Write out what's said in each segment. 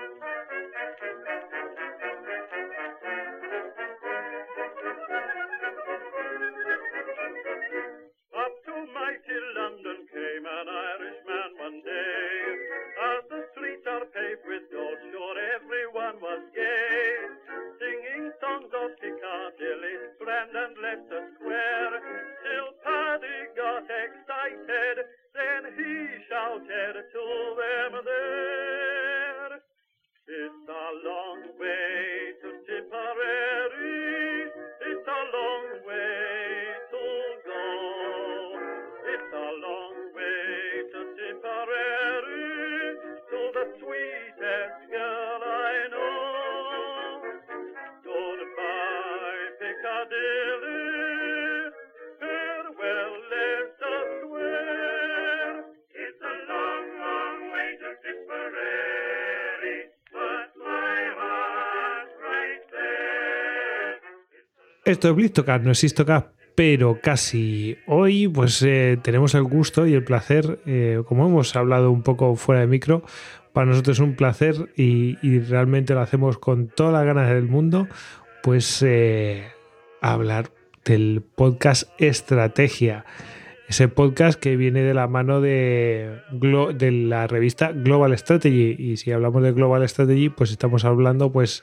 Thank you. Esto es Blistocast, no es Histocast, pero casi hoy pues eh, tenemos el gusto y el placer, eh, como hemos hablado un poco fuera de micro, para nosotros es un placer y, realmente lo hacemos con todas las ganas del mundo, pues eh, hablar del podcast Estrategia. Ese podcast que viene de la mano de, de la revista Global Strategy. Y si hablamos de Global Strategy, pues estamos hablando pues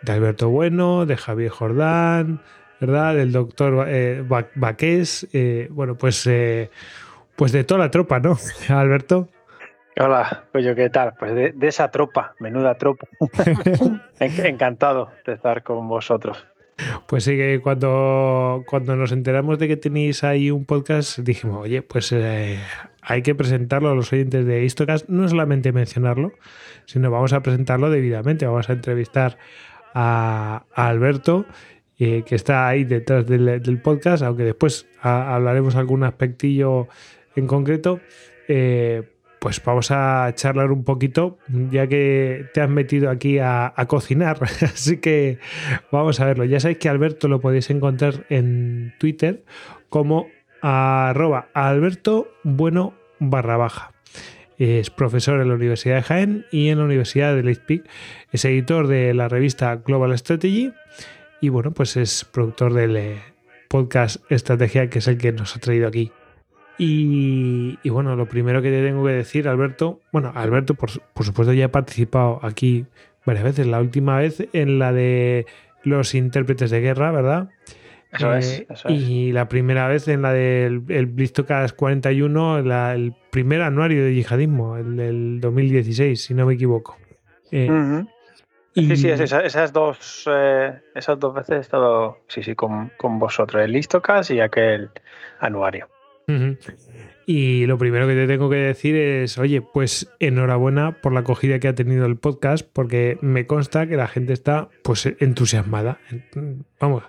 de Alberto Bueno, de Javier Jordán, ¿verdad? Del doctor eh, Baqués. eh, bueno, pues, eh, pues de toda la tropa, ¿no, Alberto? Hola, Coyo, ¿qué tal? Pues de, de esa tropa, menuda tropa. En- Encantado de estar con vosotros. Pues sí, que cuando, cuando nos enteramos de que tenéis ahí un podcast, dijimos, oye, pues eh, hay que presentarlo a los oyentes de Histocast, no solamente mencionarlo, sino vamos a presentarlo debidamente. Vamos a entrevistar a, a Alberto, eh, que está ahí detrás del, podcast, aunque después hablaremos algún aspectillo en concreto. Eh, pues vamos a charlar un poquito, ya que te has metido aquí a, a cocinar. Así que vamos a verlo. Ya sabéis que Alberto lo podéis encontrar en Twitter como arroba Alberto Bueno barra baja. Es profesor en la Universidad de Jaén y en la Universidad de Leipzig. Es editor de la revista Global Strategy y bueno, pues es productor del eh, podcast Estrategia, que es el que nos ha traído aquí. Y, y bueno, lo primero que te tengo que decir, Alberto, bueno, Alberto, por, por supuesto, ya ha participado aquí varias veces. La última vez en la de los intérpretes de guerra, ¿verdad? Eso Eh, es, eso es. Y la primera vez en la del el Blistocast 41, la- el primer anuario de yihadismo, el del 2016, si no me equivoco. Eh. Y- Sí, sí, es- esa- esas, dos, eh, esas dos veces he estado sí, sí, con, con vosotros, el Listocast y aquel anuario. Y lo primero que te tengo que decir es, oye, pues enhorabuena por la acogida que ha tenido el podcast, porque me consta que la gente está pues entusiasmada. Vamos,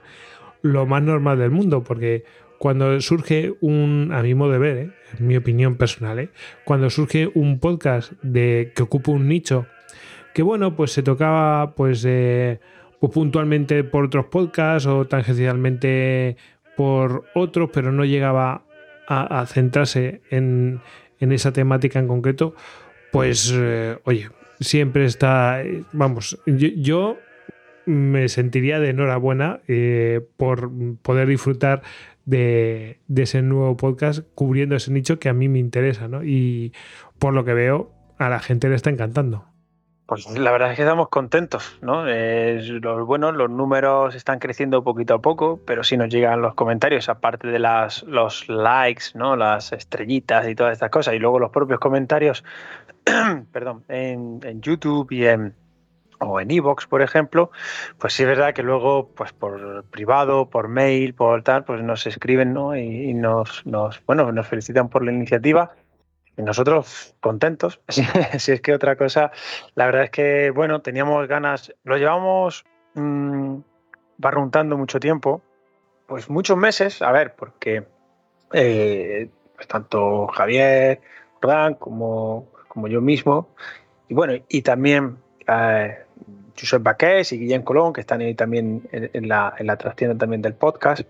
lo más normal del mundo, porque cuando surge un, a mi modo de ver, ¿eh? mi opinión personal, ¿eh? cuando surge un podcast de que ocupa un nicho, que bueno, pues se tocaba pues, eh, puntualmente por otros podcasts o tangencialmente por otros, pero no llegaba a, centrarse en, en esa temática en concreto, pues eh, oye, siempre está, vamos, yo, me sentiría de enhorabuena eh, por poder disfrutar de ese nuevo podcast cubriendo ese nicho que a mí me interesa, ¿no? Y por lo que veo, a la gente le está encantando. Pues la verdad es que estamos contentos, ¿no? Eh, los buenos, los números están creciendo poquito a poco, pero sí nos llegan los comentarios, aparte de las, los likes, ¿no? Las estrellitas y todas estas cosas, y luego los propios comentarios, perdón, en, en YouTube y en o en Evox, por ejemplo, pues sí es verdad que luego, pues por privado, por mail, por tal, pues nos escriben, ¿no? Y, y nos, nos, bueno, nos felicitan por la iniciativa. Nosotros contentos, si, es que otra cosa, la verdad es que, bueno, teníamos ganas, lo llevamos mmm, barruntando mucho tiempo, pues muchos meses, a ver, porque eh, pues tanto Javier, Jordán, como, como yo mismo, y bueno, y también eh, Josep y Guillén Colón, que están ahí también en, la, en la trastienda también del podcast,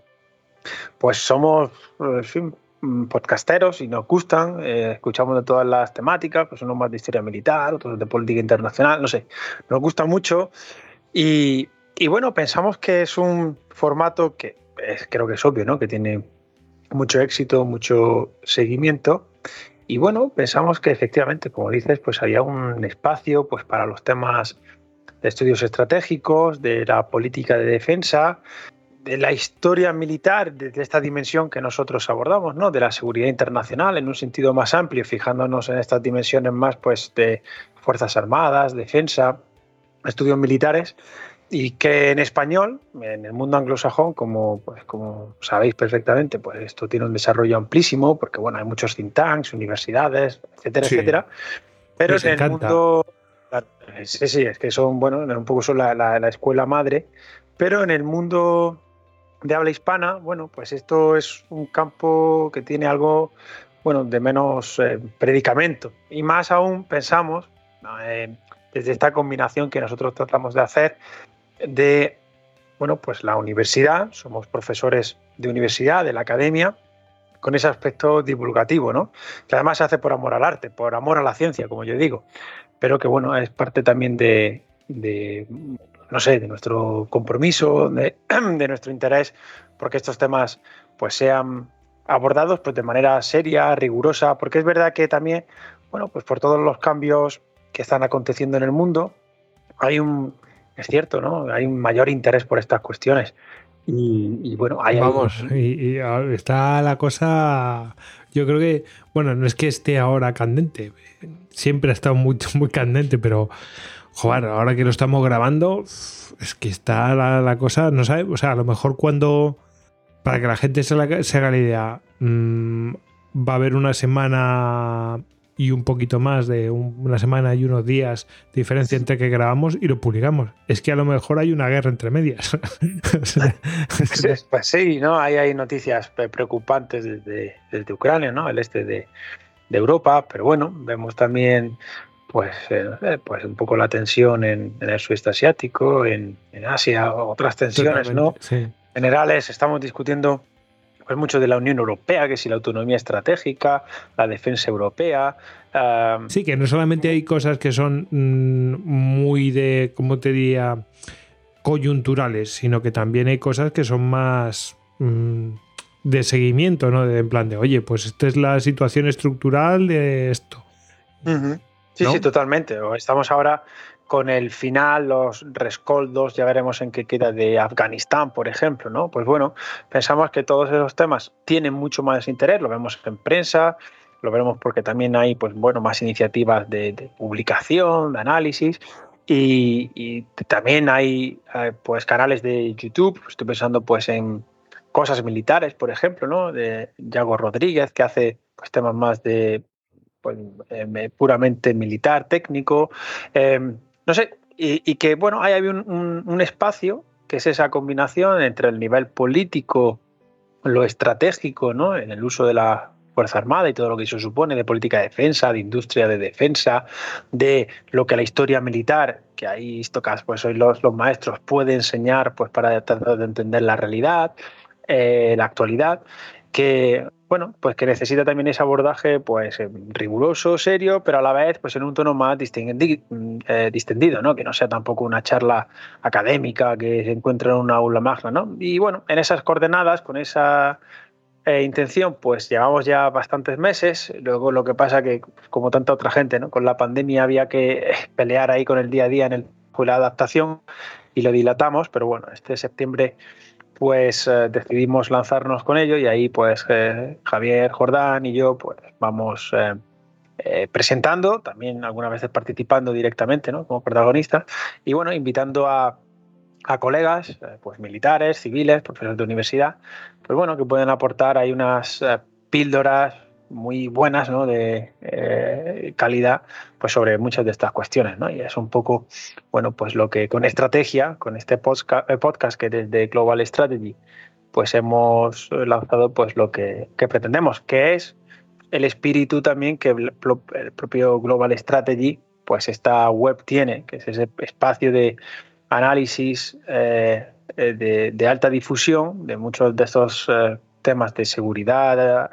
pues somos, en fin, podcasteros y nos gustan, eh, escuchamos de todas las temáticas, pues unos más de historia militar, otros de política internacional, no sé, nos gusta mucho y, y bueno, pensamos que es un formato que es, creo que es obvio, ¿no? Que tiene mucho éxito, mucho seguimiento y bueno, pensamos que efectivamente, como dices, pues había un espacio pues, para los temas de estudios estratégicos, de la política de defensa, de la historia militar, de esta dimensión que nosotros abordamos, ¿no? de la seguridad internacional en un sentido más amplio, fijándonos en estas dimensiones más pues, de Fuerzas Armadas, defensa, estudios militares, y que en español, en el mundo anglosajón, como, pues, como sabéis perfectamente, pues esto tiene un desarrollo amplísimo, porque bueno, hay muchos think tanks, universidades, etcétera, etcétera. Pero en el mundo. Sí, sí, es que son, bueno, un poco son la, la, escuela madre, pero en el mundo de habla hispana, bueno, pues esto es un campo que tiene algo, bueno, de menos eh, predicamento. Y más aún pensamos, eh, desde esta combinación que nosotros tratamos de hacer, de bueno, pues la universidad, somos profesores de universidad, de la academia, con ese aspecto divulgativo, ¿no? Que además se hace por amor al arte, por amor a la ciencia, como yo digo, pero que bueno, es parte también de, no sé, de nuestro compromiso, de, nuestro interés, porque estos temas pues sean abordados pues, de manera seria, rigurosa, porque es verdad que también, bueno, pues por todos los cambios que están aconteciendo en el mundo, hay un, es cierto, ¿no? Hay un mayor interés por estas cuestiones. Y, bueno, ahí Vamos, y, está la cosa. Yo creo que, bueno, no es que esté ahora candente, siempre ha estado muy, muy candente, pero, joder, ahora que lo estamos grabando, es que está la, cosa, no sabe, o sea, a lo mejor cuando, para que la gente se, haga la idea, mm, va a haber una semana y un poquito más de una semana y unos días de diferencia entre que grabamos y lo publicamos. Es que a lo mejor hay una guerra entre medias. pues sí, ¿no? Ahí hay noticias preocupantes desde, desde Ucrania, ¿no? El este de, Europa, pero bueno, vemos también pues, eh, pues un poco la tensión en, el sudeste asiático, en, Asia, otras tensiones, ¿no? Generales, estamos discutiendo pues mucho de la Unión Europea, que si la autonomía estratégica, la defensa europea. sí, que no solamente hay cosas que son mm, muy de, ¿cómo te diría?, coyunturales, sino que también hay cosas que son más mm, de seguimiento, ¿no? De, en plan de, oye, pues esta es la situación estructural de esto. Sí, sí, totalmente. Estamos ahora con el final, los rescoldos, ya veremos en qué queda de Afganistán, por ejemplo, ¿no? Pues bueno, pensamos que todos esos temas tienen mucho más interés, lo vemos en prensa, lo veremos porque también hay, pues bueno, más iniciativas de, publicación, de análisis, y, también hay, eh, pues canales de YouTube, estoy pensando pues en cosas militares, por ejemplo, ¿no? De Yago Rodríguez, que hace pues, temas más de pues, eh, puramente militar, técnico. Eh, no sé, y, que bueno, hay un, espacio que es esa combinación entre el nivel político, lo estratégico, ¿no? En el uso de la Fuerza Armada y todo lo que eso supone de política de defensa, de industria de defensa, de lo que la historia militar, que ahí tocas, pues los, los maestros puede enseñar pues para tratar de entender la realidad, eh, la actualidad, que bueno, pues que necesita también ese abordaje pues eh, riguroso, serio, pero a la vez pues en un tono más eh, distendido, ¿no? Que no sea tampoco una charla académica que se encuentre en una aula magna, ¿no? Y bueno, en esas coordenadas, con esa eh, intención, pues llevamos ya bastantes meses. Luego lo que pasa que, como tanta otra gente, ¿no? Con la pandemia había que pelear ahí con el día a día en el, la adaptación y lo dilatamos, pero bueno, este septiembre pues eh, decidimos lanzarnos con ello y ahí pues eh, Javier Jordán y yo pues vamos eh, presentando, también algunas veces participando directamente ¿no? como protagonistas y bueno, invitando a, a colegas, pues militares, civiles, profesores de universidad, pues bueno, que pueden aportar ahí unas píldoras muy buenas, ¿no? de eh, calidad, pues sobre muchas de estas cuestiones. ¿no? Y es un poco, bueno, pues lo que con estrategia, con este eh, podcast que desde Global Strategy, pues hemos lanzado pues lo que, pretendemos, que es el espíritu también que el, propio Global Strategy, pues esta web tiene, que es ese espacio de análisis eh, de, alta difusión de muchos de estos temas de seguridad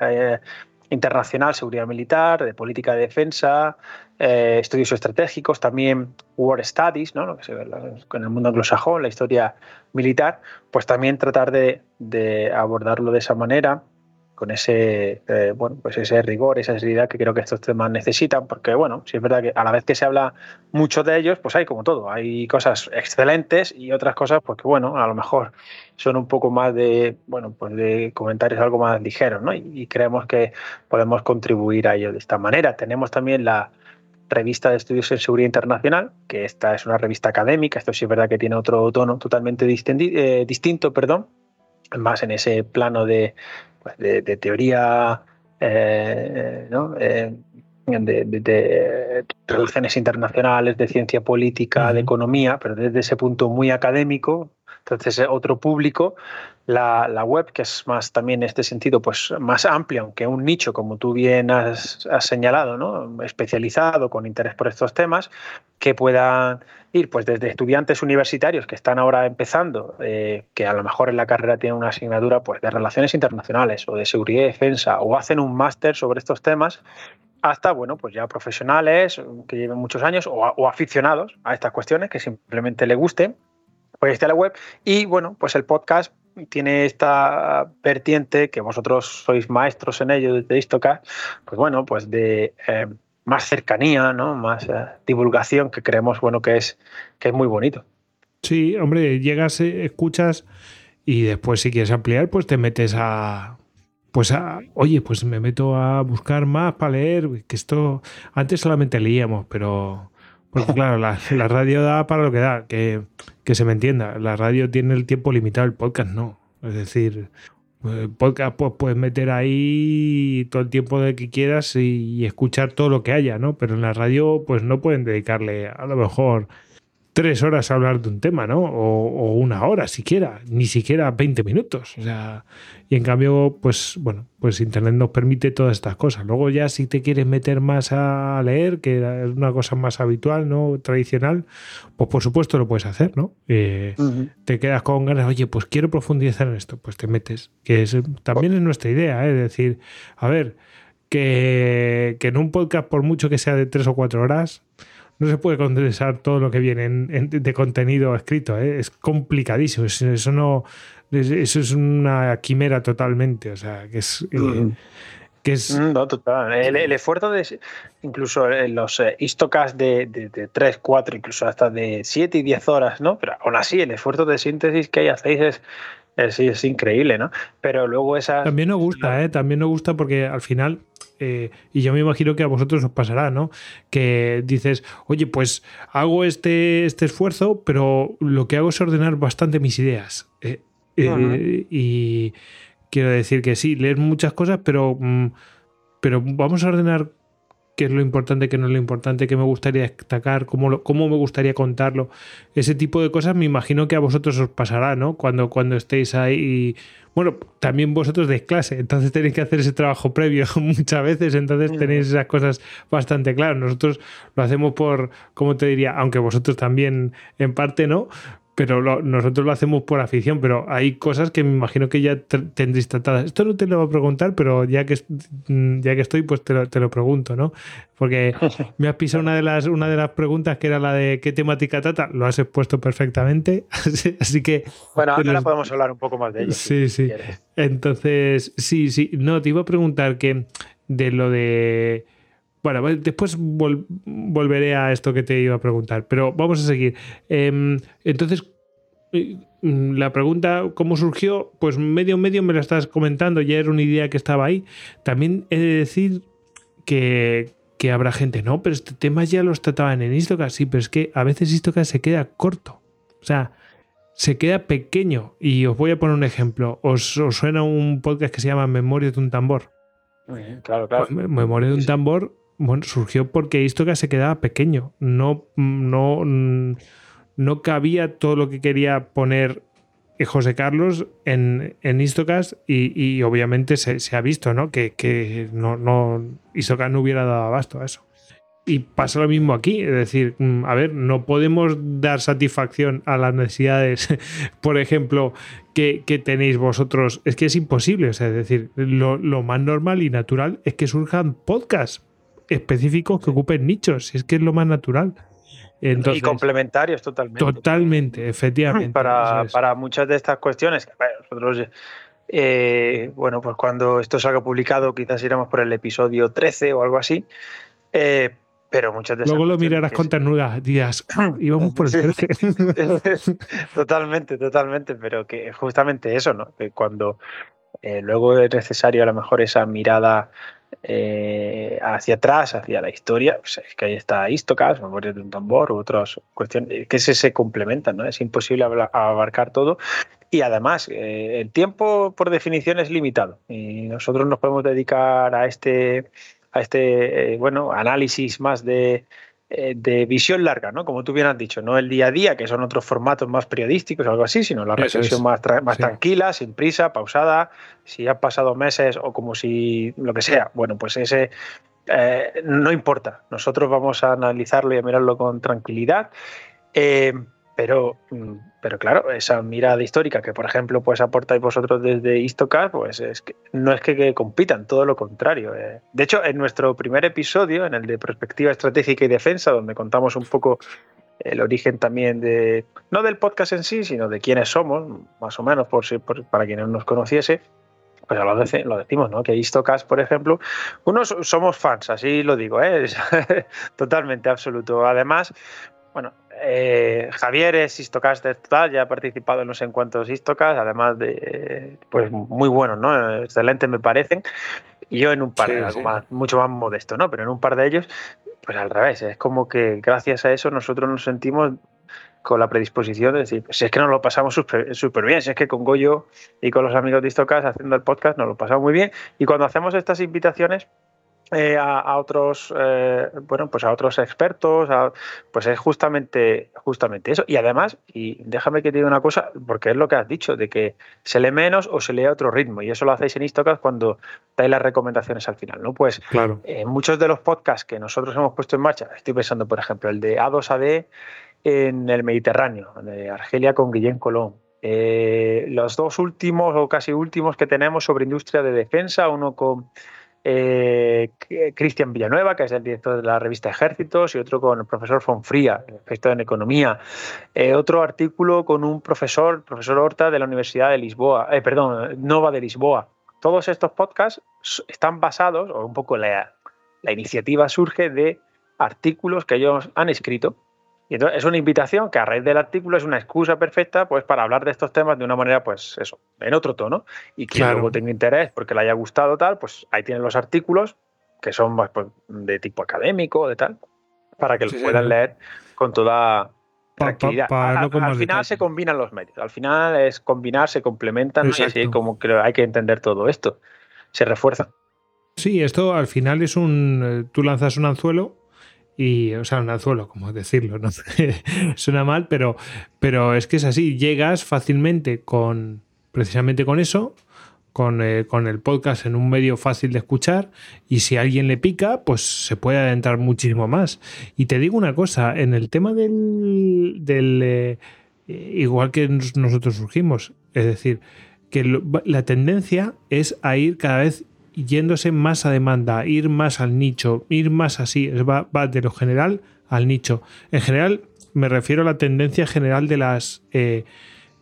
internacional, seguridad militar, de política de defensa, eh, estudios estratégicos, también War Studies, ¿no? lo que se ve en el mundo anglosajón, la historia militar, pues también tratar de, de abordarlo de esa manera con ese, eh, bueno, pues ese rigor, esa seriedad que creo que estos temas necesitan, porque bueno, si es verdad que a la vez que se habla mucho de ellos, pues hay como todo, hay cosas excelentes y otras cosas, pues que bueno, a lo mejor son un poco más de, bueno, pues de comentarios algo más ligeros, ¿no? Y, creemos que podemos contribuir a ello de esta manera. Tenemos también la revista de estudios en seguridad internacional, que esta es una revista académica, esto sí es verdad que tiene otro tono totalmente eh, distinto, perdón, más en ese plano de pues, de, teoría eh, eh, de, relaciones internacionales, de ciencia política, de economía, pero desde ese punto muy académico. Entonces, eh, otro público, la, web, que es más también en este sentido, pues más amplia, aunque un nicho, como tú bien has, has señalado, ¿no? especializado, con interés por estos temas, que puedan ir pues desde estudiantes universitarios que están ahora empezando, eh, que a lo mejor en la carrera tienen una asignatura pues, de relaciones internacionales o de seguridad y defensa, o hacen un máster sobre estos temas, hasta bueno, pues ya profesionales que lleven muchos años o, aficionados a estas cuestiones que simplemente le gusten, pues está la web. Y bueno, pues el podcast tiene esta vertiente que vosotros sois maestros en ello desde Istocast, pues bueno, pues de eh, más cercanía, ¿no? más eh, divulgación que creemos bueno, que, es, que es muy bonito. Sí, hombre, llegas, eh, escuchas y después si quieres ampliar, pues te metes a... Pues a, oye, pues me meto a buscar más para leer, que esto antes solamente leíamos, pero porque claro, la, radio da para lo que da, que, que se me entienda, la radio tiene el tiempo limitado, el podcast no. Es decir, podcast pues puedes meter ahí todo el tiempo de que quieras y, escuchar todo lo que haya, ¿no? Pero en la radio pues no pueden dedicarle a lo mejor tres horas a hablar de un tema, ¿no? O, una hora siquiera, ni siquiera 20 minutos. O sea, y en cambio, pues bueno, pues Internet nos permite todas estas cosas. Luego ya si te quieres meter más a leer, que es una cosa más habitual, ¿no? Tradicional, pues por supuesto lo puedes hacer, ¿no? Eh, te quedas con ganas, oye, pues quiero profundizar en esto, pues te metes. Que es, también es nuestra idea, ¿eh? es decir, a ver, que, en un podcast, por mucho que sea de tres o cuatro horas, no se puede condensar todo lo que viene de contenido escrito, ¿eh? es complicadísimo, eso no, eso es una quimera totalmente, o sea, que es... Mm. Que es... Mm, no, total. El, esfuerzo de incluso en los eh, histocast de, de, 3, 4, incluso hasta de 7 y 10 horas, ¿no? Pero aún así, el esfuerzo de síntesis que hay hacéis es, es, es increíble, ¿no? Pero luego esa... También nos gusta, ¿eh? También nos gusta porque al final eh, y yo me imagino que a vosotros os pasará, ¿no? Que dices, oye, pues hago este, este esfuerzo, pero lo que hago es ordenar bastante mis ideas. Eh, y quiero decir que sí, leer muchas cosas, pero, mm, pero vamos a ordenar qué es lo importante, qué no es lo importante, qué me gustaría destacar, cómo, cómo me gustaría contarlo. Ese tipo de cosas me imagino que a vosotros os pasará, ¿no? Cuando, cuando estéis ahí. Bueno, también vosotros de clase, entonces tenéis que hacer ese trabajo previo muchas veces, entonces tenéis esas cosas bastante claras. Nosotros lo hacemos por, ¿cómo te diría? Aunque vosotros también en parte, ¿no? Pero nosotros lo hacemos por afición, pero hay cosas que me imagino que ya tendréis tratadas. Esto no te lo voy a preguntar, pero ya que, mm, ya que estoy, pues te lo, te lo pregunto, ¿no? Porque me has pisado una de, las, una de las preguntas que era la de qué temática trata, lo has expuesto perfectamente, así que... Bueno, ahora podemos hablar un poco más de ello. Sí, sí. Entonces, sí, sí, no, te iba a preguntar que de lo de bueno, después volveré a esto que te iba a preguntar, pero vamos a seguir. Em, entonces, eh, la pregunta, ¿cómo surgió? Pues medio medio me la estás comentando, ya era una idea que estaba ahí. También he de decir que, habrá gente, no, pero este tema ya los trataban en Istocast, sí, pero es que a veces Istocast se queda corto. O sea, se queda pequeño. Y os voy a poner un ejemplo. Os, suena un podcast que se llama Memoria de un tambor. claro, claro. Memoria de un tambor bueno, surgió porque Istoka se quedaba pequeño. No, no, no cabía todo lo que quería poner José Carlos en, en Istocas y, obviamente se, ha visto ¿no? que, que no, no, no hubiera dado abasto a eso. Y pasa lo mismo aquí, es decir, mm, a ver, no podemos dar satisfacción a las necesidades, por ejemplo, que, tenéis vosotros. Es que es imposible, es decir, lo, más normal y natural es que surjan podcasts específicos que ocupen nichos, si es que es lo más natural. y complementarios totalmente. Totalmente, efectivamente. Para, para muchas de estas cuestiones, nosotros eh, bueno, pues cuando esto salga publicado, quizás iremos por el episodio 13 o algo así. Eh, pero muchas de Luego lo mirarás con ternura, días, íbamos por el 13. totalmente, totalmente, pero que justamente eso, ¿no? Que cuando eh, luego es necesario a lo mejor esa mirada hacia atrás, hacia la historia, pues es que ahí está Istocas, Memorias de un tambor u otras cuestiones que se, complementan, ¿no? Es imposible abarcar todo y además, eh, el tiempo por definición es limitado y nosotros nos podemos dedicar a este, a este eh, bueno, análisis más de, eh, de, visión larga, ¿no? Como tú bien has dicho, no el día a día, que son otros formatos más periodísticos o algo así, sino la reflexión más, más tranquila, sin prisa, pausada, si han pasado meses o como si lo que sea. Bueno, pues ese no importa. Nosotros vamos a analizarlo y a mirarlo con tranquilidad. pero mm, pero claro, esa mirada histórica que, por ejemplo, pues aportáis vosotros desde Istocast, pues es que no es que, compitan, todo lo contrario. Eh. De hecho, en nuestro primer episodio, en el de perspectiva estratégica y defensa, donde contamos un poco el origen también de, no del podcast en sí, sino de quiénes somos, más o menos, por, para quien no nos conociese, pues lo, lo, decimos, ¿no? Que Istocast, por ejemplo, unos somos fans, así lo digo, ¿eh? totalmente absoluto. Además, bueno, eh, Javier es histocaster total, ya ha participado en no sé en cuántos histocas, además de, pues muy buenos, ¿no? Excelentes me parecen. Y yo en un par, mucho más modesto, ¿no? Pero en un par de ellos, pues al revés, es como que gracias a eso nosotros nos sentimos con la predisposición de decir, si es que nos lo pasamos súper bien, si es que con Goyo y con los amigos de Histocast haciendo el podcast nos lo pasamos muy bien. Y cuando hacemos estas invitaciones, eh, a, otros eh, bueno pues a otros expertos pues es justamente justamente eso. Y además y déjame que te diga una cosa porque es lo que has dicho de que se lee menos o se lee a otro ritmo y eso lo hacéis en Istocast cuando dais las recomendaciones al final no pues claro. en muchos de los podcasts que nosotros hemos puesto en marcha estoy pensando por ejemplo el de A2AD en el Mediterráneo de Argelia con Guillén Colón. Eh, los dos últimos o casi últimos que tenemos sobre industria de defensa uno con eh, Cristian Villanueva, que es el director de la revista Ejércitos, y otro con el profesor Fonfría, experto en economía. Eh, otro artículo con un profesor, profesor Horta de la Universidad de Lisboa, eh, perdón, Nova de Lisboa. Todos estos podcasts están basados, o un poco la, la iniciativa surge de artículos que ellos han escrito y entonces es una invitación que a raíz del artículo es una excusa perfecta pues para hablar de estos temas de una manera, pues eso, en otro tono. Y quien luego tenga interés porque le haya gustado tal, pues ahí tienen los artículos que son más pues, de tipo académico, de tal, para que los puedan leer con toda tranquilidad. al, final se combinan los medios, al final es combinar, se complementan y así como que hay que entender todo esto, se refuerza. Sí, esto al final es un, eh, tú lanzas un anzuelo y, o sea, un anzuelo, como decirlo, ¿no? Suena mal, pero, pero es que es así, llegas fácilmente con, precisamente con eso, con, eh, con, el podcast en un medio fácil de escuchar y si a alguien le pica, pues se puede adentrar muchísimo más. Y te digo una cosa, en el tema del, del eh, igual que nosotros surgimos, es decir, que la tendencia es a ir cada vez yéndose más a demanda, ir más al nicho, ir más así, va, va de lo general al nicho. En general, me refiero a la tendencia general de las eh,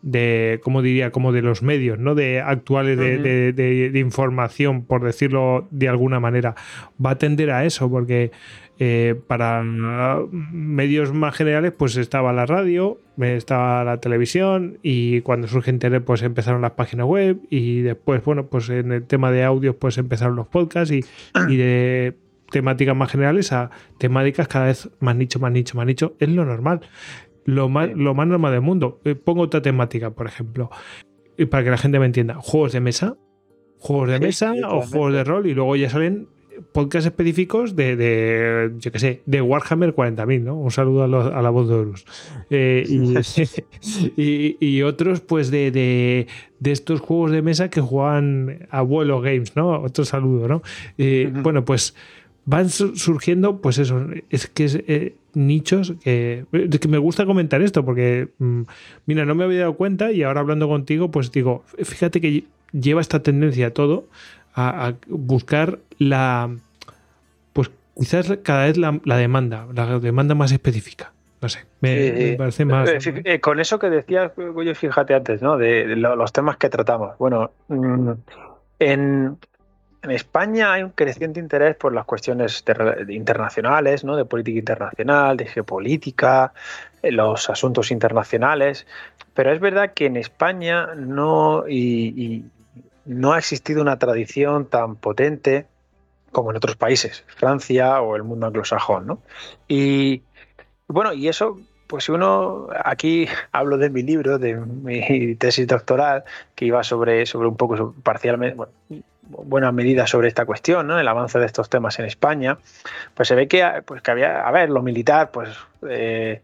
de como diría como de los medios no de actuales de, de, información por decirlo de alguna manera. Va a tender a eso porque eh, para medios más generales, pues estaba la radio, estaba la televisión y cuando surge Internet, pues empezaron las páginas web y después, bueno, pues en el tema de audio, pues empezaron los podcasts y, de temáticas más generales a temáticas cada vez más nicho, más nicho, más nicho. Es lo normal. Lo más, lo más normal del mundo. Eh, pongo otra temática, por ejemplo, y para que la gente me entienda. Juegos de mesa, juegos de mesa o juegos de rol y luego ya salen podcasts específicos de, de, yo qué sé, de Warhammer 40.000, ¿no? Un saludo a, la voz de Horus. Eh, y, otros, pues, de, de, estos juegos de mesa que juegan Abuelo Games, ¿no? Otro saludo, ¿no? Eh, bueno, pues van surgiendo, pues eso, es que es eh, nichos que, que, me gusta comentar esto, porque, mm, mira, no me había dado cuenta y ahora hablando contigo, pues digo, fíjate que lleva esta tendencia todo a, buscar la, pues quizás cada vez la, demanda, la demanda más específica. No sé, me, parece más. Eh, eh, con eso que decías, yo fíjate antes, ¿no? De, los temas que tratamos. Bueno, mm, en, en España hay un creciente interés por las cuestiones internacionales, ¿no? de política internacional, de geopolítica, eh, los asuntos internacionales, pero es verdad que en España no, y, no ha existido una tradición tan potente como en otros países, Francia o el mundo anglosajón. ¿no? Y bueno, y eso pues si uno, aquí hablo de mi libro, de mi tesis doctoral, que iba sobre, sobre un poco parcialmente, bueno, buena medida sobre esta cuestión, ¿no? el avance de estos temas en España, pues se ve que, pues que había, a ver, lo militar, pues eh,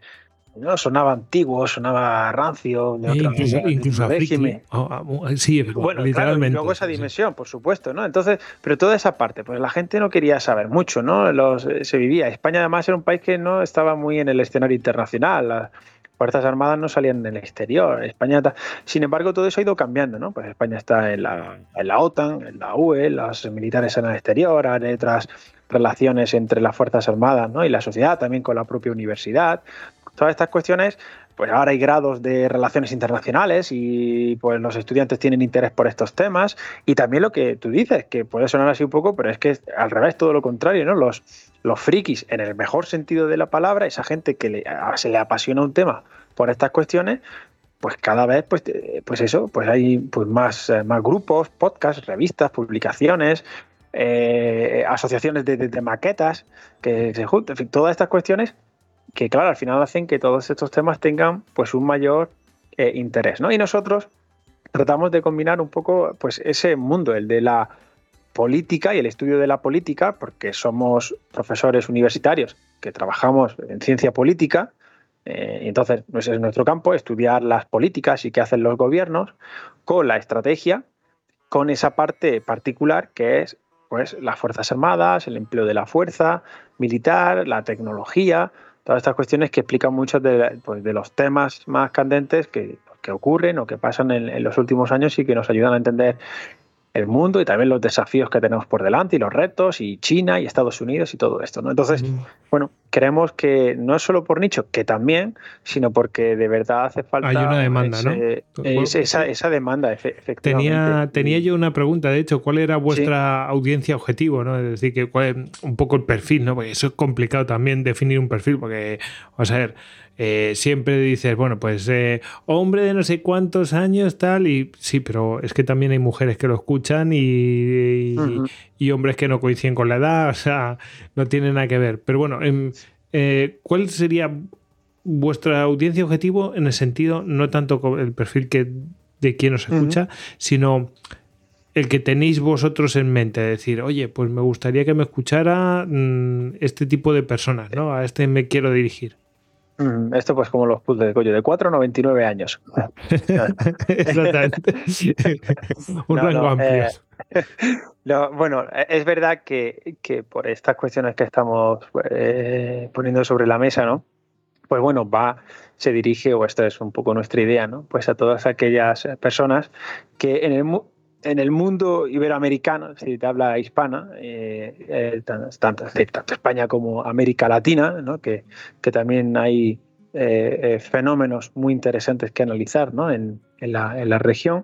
no sonaba antiguo, sonaba rancio, de otra, incluso, incluso régimen. Oh, ah, sí, bueno, literalmente. luego esa dimensión, por supuesto, ¿no? Entonces, pero toda esa parte, pues la gente no quería saber mucho, ¿no? Los, eh, se vivía. España además era un país que no estaba muy en el escenario internacional. Fuerzas Armadas no salían del exterior. España Sin embargo, todo eso ha ido cambiando, ¿no? Pues España está en la, en la OTAN, en la UE, los militares en el exterior, hay otras relaciones entre las Fuerzas Armadas ¿no? y la sociedad, también con la propia universidad. Todas estas cuestiones, pues ahora hay grados de relaciones internacionales y pues los estudiantes tienen interés por estos temas. Y también lo que tú dices, que puede sonar así un poco, pero es que al revés, todo lo contrario, ¿no? Los, los frikis, en el mejor sentido de la palabra, esa gente que se le apasiona un tema por estas cuestiones, pues cada vez, pues, pues eso, pues hay pues más, eh, más grupos, podcasts, revistas, publicaciones, eh, asociaciones de, maquetas que se juntan, en fin, todas estas cuestiones que, claro, al final hacen que todos estos temas tengan pues un mayor interés, ¿no? Y nosotros tratamos de combinar un poco pues ese mundo, el de la política y el estudio de la política, porque somos profesores universitarios que trabajamos en ciencia política, eh, entonces ese es nuestro campo, estudiar las políticas y qué hacen los gobiernos con la estrategia, con esa parte particular que es pues, las Fuerzas Armadas, el empleo de la fuerza militar, la tecnología, todas estas cuestiones que explican muchos de, pues, los temas más candentes que, ocurren o que pasan en, los últimos años y que nos ayudan a entender el mundo y también los desafíos que tenemos por delante y los retos y China y Estados Unidos y todo esto. ¿no? Entonces, bueno, creemos que no es solo por nicho, que también, sino porque de verdad hace falta... Hay una demanda, ¿no? esa, esa, demanda, efectivamente. Tenía, tenía yo una pregunta, de hecho, ¿cuál era vuestra audiencia objetivo? ¿no? Es decir, que cuál, un poco el perfil, ¿no? Porque eso es complicado también definir un perfil, porque, vamos a ver, eh, siempre dices, bueno, pues eh, hombre de no sé cuántos años, tal, y sí, pero es que también hay mujeres que lo escuchan y, y, hombres que no coinciden con la edad, o sea, no tiene nada que ver. Pero bueno, em, eh, ¿cuál sería vuestra audiencia objetivo en el sentido, no tanto el perfil que de quien os escucha, sino el que tenéis vosotros en mente, decir, oye, pues me gustaría que me escuchara mm, este tipo de personas, ¿no? A este me quiero dirigir. Mm, esto pues como los puzzles de coño, de 4 a 99 años. Exactamente. Un rango amplio. Eh, bueno, es verdad que, por estas cuestiones que estamos eh, poniendo sobre la mesa, ¿no? Pues bueno, va, se dirige, o esta es un poco nuestra idea, ¿no? Pues a todas aquellas personas que en el, en el mundo iberoamericano, si te habla hispana, eh, eh, tanto, España como América Latina, que, también hay eh, fenómenos muy interesantes que analizar en, la, región.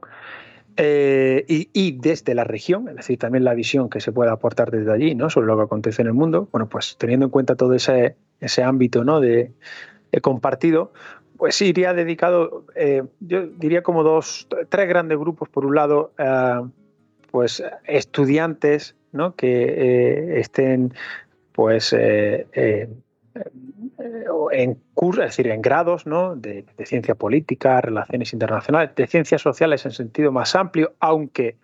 Y, desde la región, es decir, también la visión que se puede aportar desde allí ¿no? sobre lo que acontece en el mundo, bueno, pues teniendo en cuenta todo ese, ese ámbito ¿no? de, compartido, pues sí, iría dedicado, eh, yo diría como dos, tres grandes grupos. Por un lado, eh, pues estudiantes ¿no? que eh, estén pues en cursos, es decir, en grados ¿no? de, ciencia política, relaciones internacionales, de ciencias sociales en sentido más amplio, aunque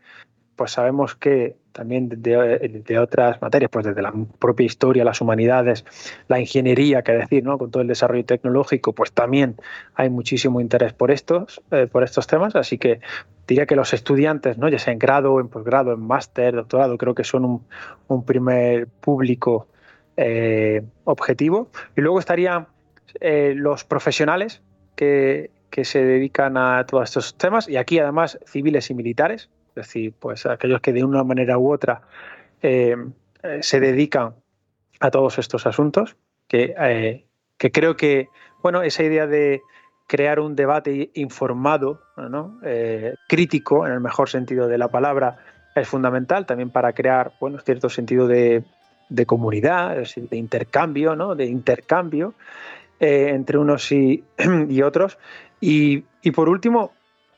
pues sabemos que también de, otras materias, pues desde la propia historia, las humanidades, la ingeniería, que decir, ¿no? Con todo el desarrollo tecnológico, pues también hay muchísimo interés por estos, eh, por estos temas. Así que diría que los estudiantes, ¿no? ya sea en grado, en posgrado, en máster, doctorado, creo que son un, primer público eh, objetivo. Y luego estarían eh, los profesionales que, que se dedican a todos estos temas, y aquí además civiles y militares, es decir, pues aquellos que de una manera u otra eh, se dedican a todos estos asuntos, que, que creo que, bueno, esa idea de crear un debate informado, eh, crítico, en el mejor sentido de la palabra, es fundamental también para crear bueno, cierto sentido de, comunidad, de intercambio, ¿no? de intercambio eh, entre unos y, otros. Y, por último,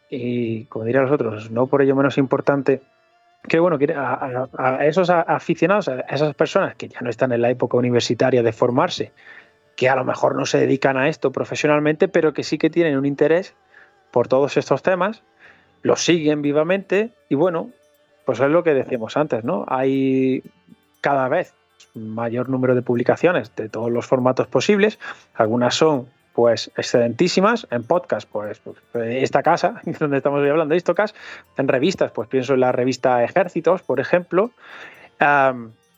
y como dirían los otros, no por ello menos importante, que bueno, a, a, esos aficionados, a esas personas que ya no están en la época universitaria de formarse, que a lo mejor no se dedican a esto profesionalmente, pero que sí que tienen un interés por todos estos temas, los siguen vivamente y bueno, pues es lo que decíamos antes, ¿no? Hay cada vez mayor número de publicaciones de todos los formatos posibles, algunas son pues excelentísimas, en podcast, pues, pues esta casa, donde estamos hoy hablando de Istocas, en revistas, pues pienso en la revista Ejércitos, por ejemplo,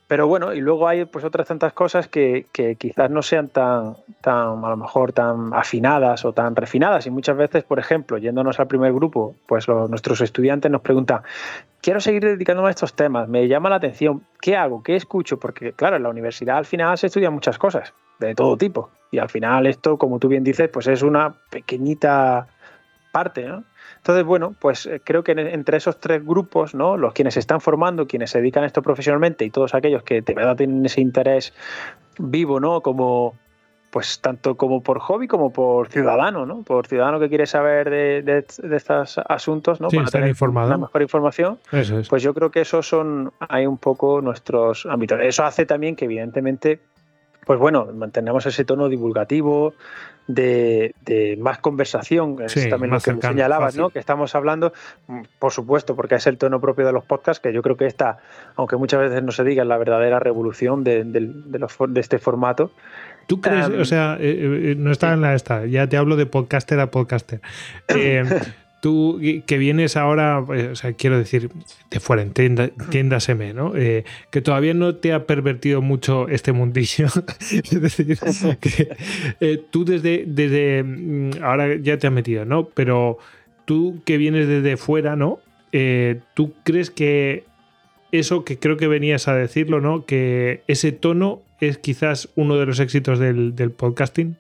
pero bueno, y luego hay pues otras tantas cosas que, quizás no sean tan, tan, a lo mejor tan afinadas o tan refinadas. Y muchas veces, por ejemplo, yéndonos al primer grupo, pues nuestros estudiantes nos preguntan, quiero seguir dedicándome a estos temas, me llama la atención, ¿qué hago? ¿Qué escucho? Porque claro, en la universidad al final se estudian muchas cosas, de todo tipo. Y al final esto, como tú bien dices, pues es una pequeñita parte, ¿no? Entonces, bueno, pues eh, creo que entre esos tres grupos, ¿no? Los quienes se están formando, quienes se dedican a esto profesionalmente y todos aquellos que de verdad tienen ese interés vivo, ¿no? Como, pues tanto como por hobby como por ciudadano, ¿no? Por ciudadano que quiere saber de, estos asuntos, ¿no? Para tener informado. una mejor información. Pues yo creo que esos son ahí un poco nuestros ámbitos. Eso hace también que evidentemente, pues bueno, mantenemos ese tono divulgativo, de, más conversación, es también lo que señalabas, ¿no? que estamos hablando, por supuesto, porque es el tono propio de los podcasts, que yo creo que esta, aunque muchas veces no se diga, es la verdadera revolución de, de, este formato. ¿Tú crees, o sea, eh, eh, no está en la esta, ya te hablo de podcaster a podcaster. Eh, tú que vienes ahora, pues, o sea, quiero decir, de fuera, entiéndaseme, ¿no? Eh, que todavía no te ha pervertido mucho este mundillo. es decir, que eh, tú desde, desde, mm, ahora ya te has metido, ¿no? Pero tú que vienes desde fuera, ¿no? Eh, ¿Tú crees que eso que creo que venías a decirlo, ¿no? Que ese tono es quizás uno de los éxitos del, del podcasting.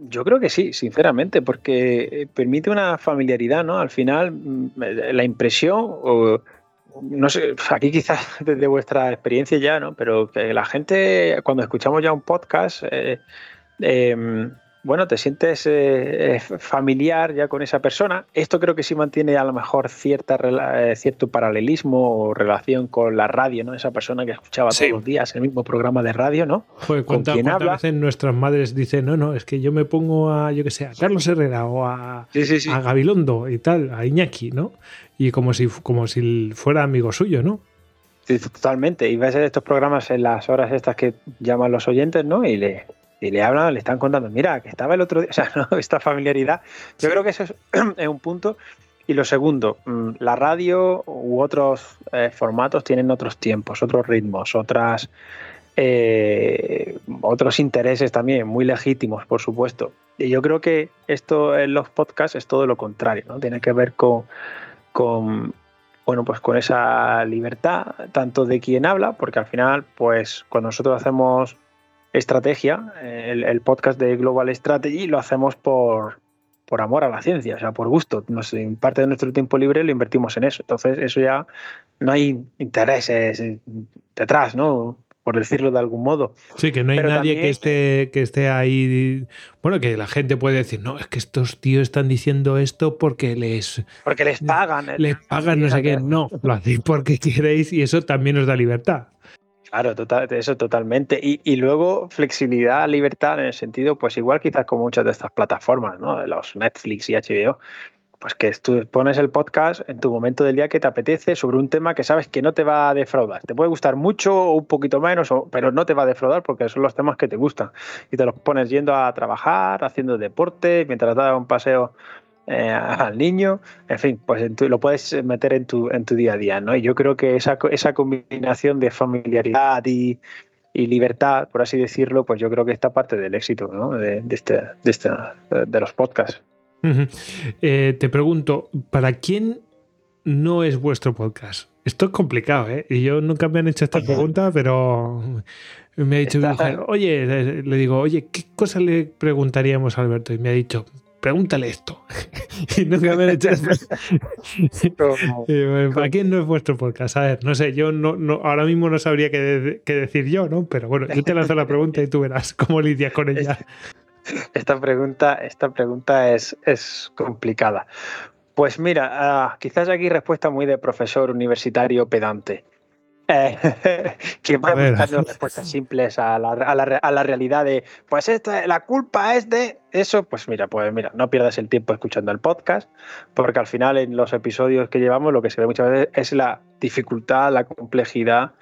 Yo creo que sí, sinceramente, porque eh, permite una familiaridad, ¿no? Al final, mm, la impresión, o, no sé, aquí quizás desde vuestra experiencia ya, ¿no? Pero que la gente, cuando escuchamos ya un podcast, eh, em, bueno, te sientes eh, eh, familiar ya con esa persona. Esto creo que sí mantiene a lo mejor cierta, eh, cierto paralelismo o relación con la radio, ¿no? Esa persona que escuchaba todos los días el mismo programa de radio, ¿no? Joder, ¿cuántas, veces nuestras madres dicen, no, no, es que yo me pongo a, yo que sé, a Carlos Herrera o a, a Gabilondo y tal, a Iñaki, ¿no? Y como si, como si fuera amigo suyo, ¿no? Sí, totalmente. Y ves estos programas en las horas estas que llaman los oyentes, ¿no? Y le, y le hablan, le están contando, mira, que estaba el otro día, o sea, ¿no? esta familiaridad. Yo creo que eso es, un punto. Y lo segundo, mm, la radio u otros eh, formatos tienen otros tiempos, otros ritmos, otras, eh, otros intereses también, muy legítimos, por supuesto. Y yo creo que esto en los podcasts es todo lo contrario, ¿no? Tiene que ver con, con bueno, pues con esa libertad, tanto de quien habla, porque al final, pues cuando nosotros hacemos estrategia, el, podcast de Global Strategy, lo hacemos por, por amor a la ciencia, o sea, por gusto. Nos, parte de nuestro tiempo libre lo invertimos en eso. Entonces, eso ya no hay intereses detrás, ¿no? Por decirlo de algún modo. Sí, que no hay nadie que esté, que esté ahí. Bueno, que la gente puede decir, no, es que estos tíos están diciendo esto porque les. Porque les pagan. ¿eh? Les pagan, no sé qué. No, lo hacéis porque queréis y eso también os da libertad. Claro, total, eso totalmente. Y, luego flexibilidad, libertad en el sentido, pues igual quizás con muchas de estas plataformas, ¿no? De los Netflix y HBO, pues que tú pones el podcast en tu momento del día que te apetece sobre un tema que sabes que no te va a defraudar. Te puede gustar mucho o un poquito menos, pero no te va a defraudar porque son los temas que te gustan. Y te los pones yendo a trabajar, haciendo deporte, mientras das un paseo eh, al niño, en fin, pues lo puedes meter en tu, en tu día a día, ¿no? Y yo creo que esa, esa combinación de familiaridad y, libertad, por así decirlo, pues yo creo que está parte del éxito ¿no? de, este, de, este, de los podcasts. Eh, te pregunto, ¿para quién no es vuestro podcast? Esto es complicado, ¿eh? Y yo nunca me han hecho esta pregunta, pero me ha dicho mi mujer, oye, le digo, oye, ¿qué cosa le preguntaríamos a Alberto? Y me ha dicho, pregúntale esto. y nunca me han hecho esto. ¿Para quién no es vuestro podcast? A ver, no sé, yo no, no ahora mismo no sabría qué, qué, decir yo, ¿no? Pero bueno, yo te lanzo la pregunta y tú verás cómo lidias con ella. Esta pregunta, esta pregunta es, es complicada. Pues mira, ah, quizás aquí respuesta muy de profesor universitario pedante. Eh, que va buscando respuestas simples a la, a, la, a la, realidad de, pues esta, la culpa es de eso, pues mira, pues mira, no pierdas el tiempo escuchando el podcast, porque al final en los episodios que llevamos lo que se ve muchas veces es la dificultad, la complejidad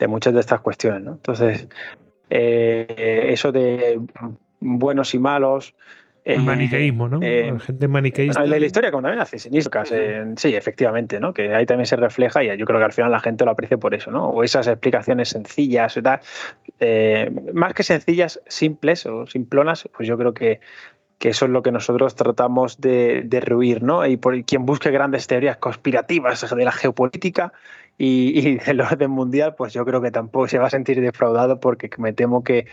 de muchas de estas cuestiones. ¿no? Entonces, eh, eso de buenos y malos. El maniqueísmo, ¿no? Eh, gente maniqueísta. La, la, historia, como también hace siniscas, sí, efectivamente, ¿no? Que ahí también se refleja y yo creo que al final la gente lo aprecia por eso, ¿no? O esas explicaciones sencillas y tal. Eh, más que sencillas, simples o simplonas, pues yo creo que, que eso es lo que nosotros tratamos de, de rehuir, ¿no? Y por quien busque grandes teorías conspirativas de la geopolítica y, y del orden mundial, pues yo creo que tampoco se va a sentir defraudado porque me temo que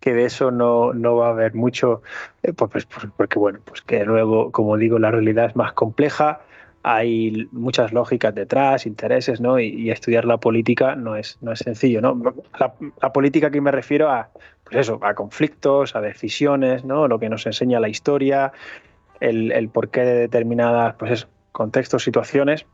que de eso no, no va a haber mucho, eh, pues, pues, pues, porque bueno, pues que luego, como digo, la realidad es más compleja, hay muchas lógicas detrás, intereses, ¿no? Y, estudiar la política no es, no es sencillo, ¿no? La, política que me refiero a, pues eso, a conflictos, a decisiones, ¿no? Lo que nos enseña la historia, el, el porqué de determinadas, pues eso, contextos, situaciones.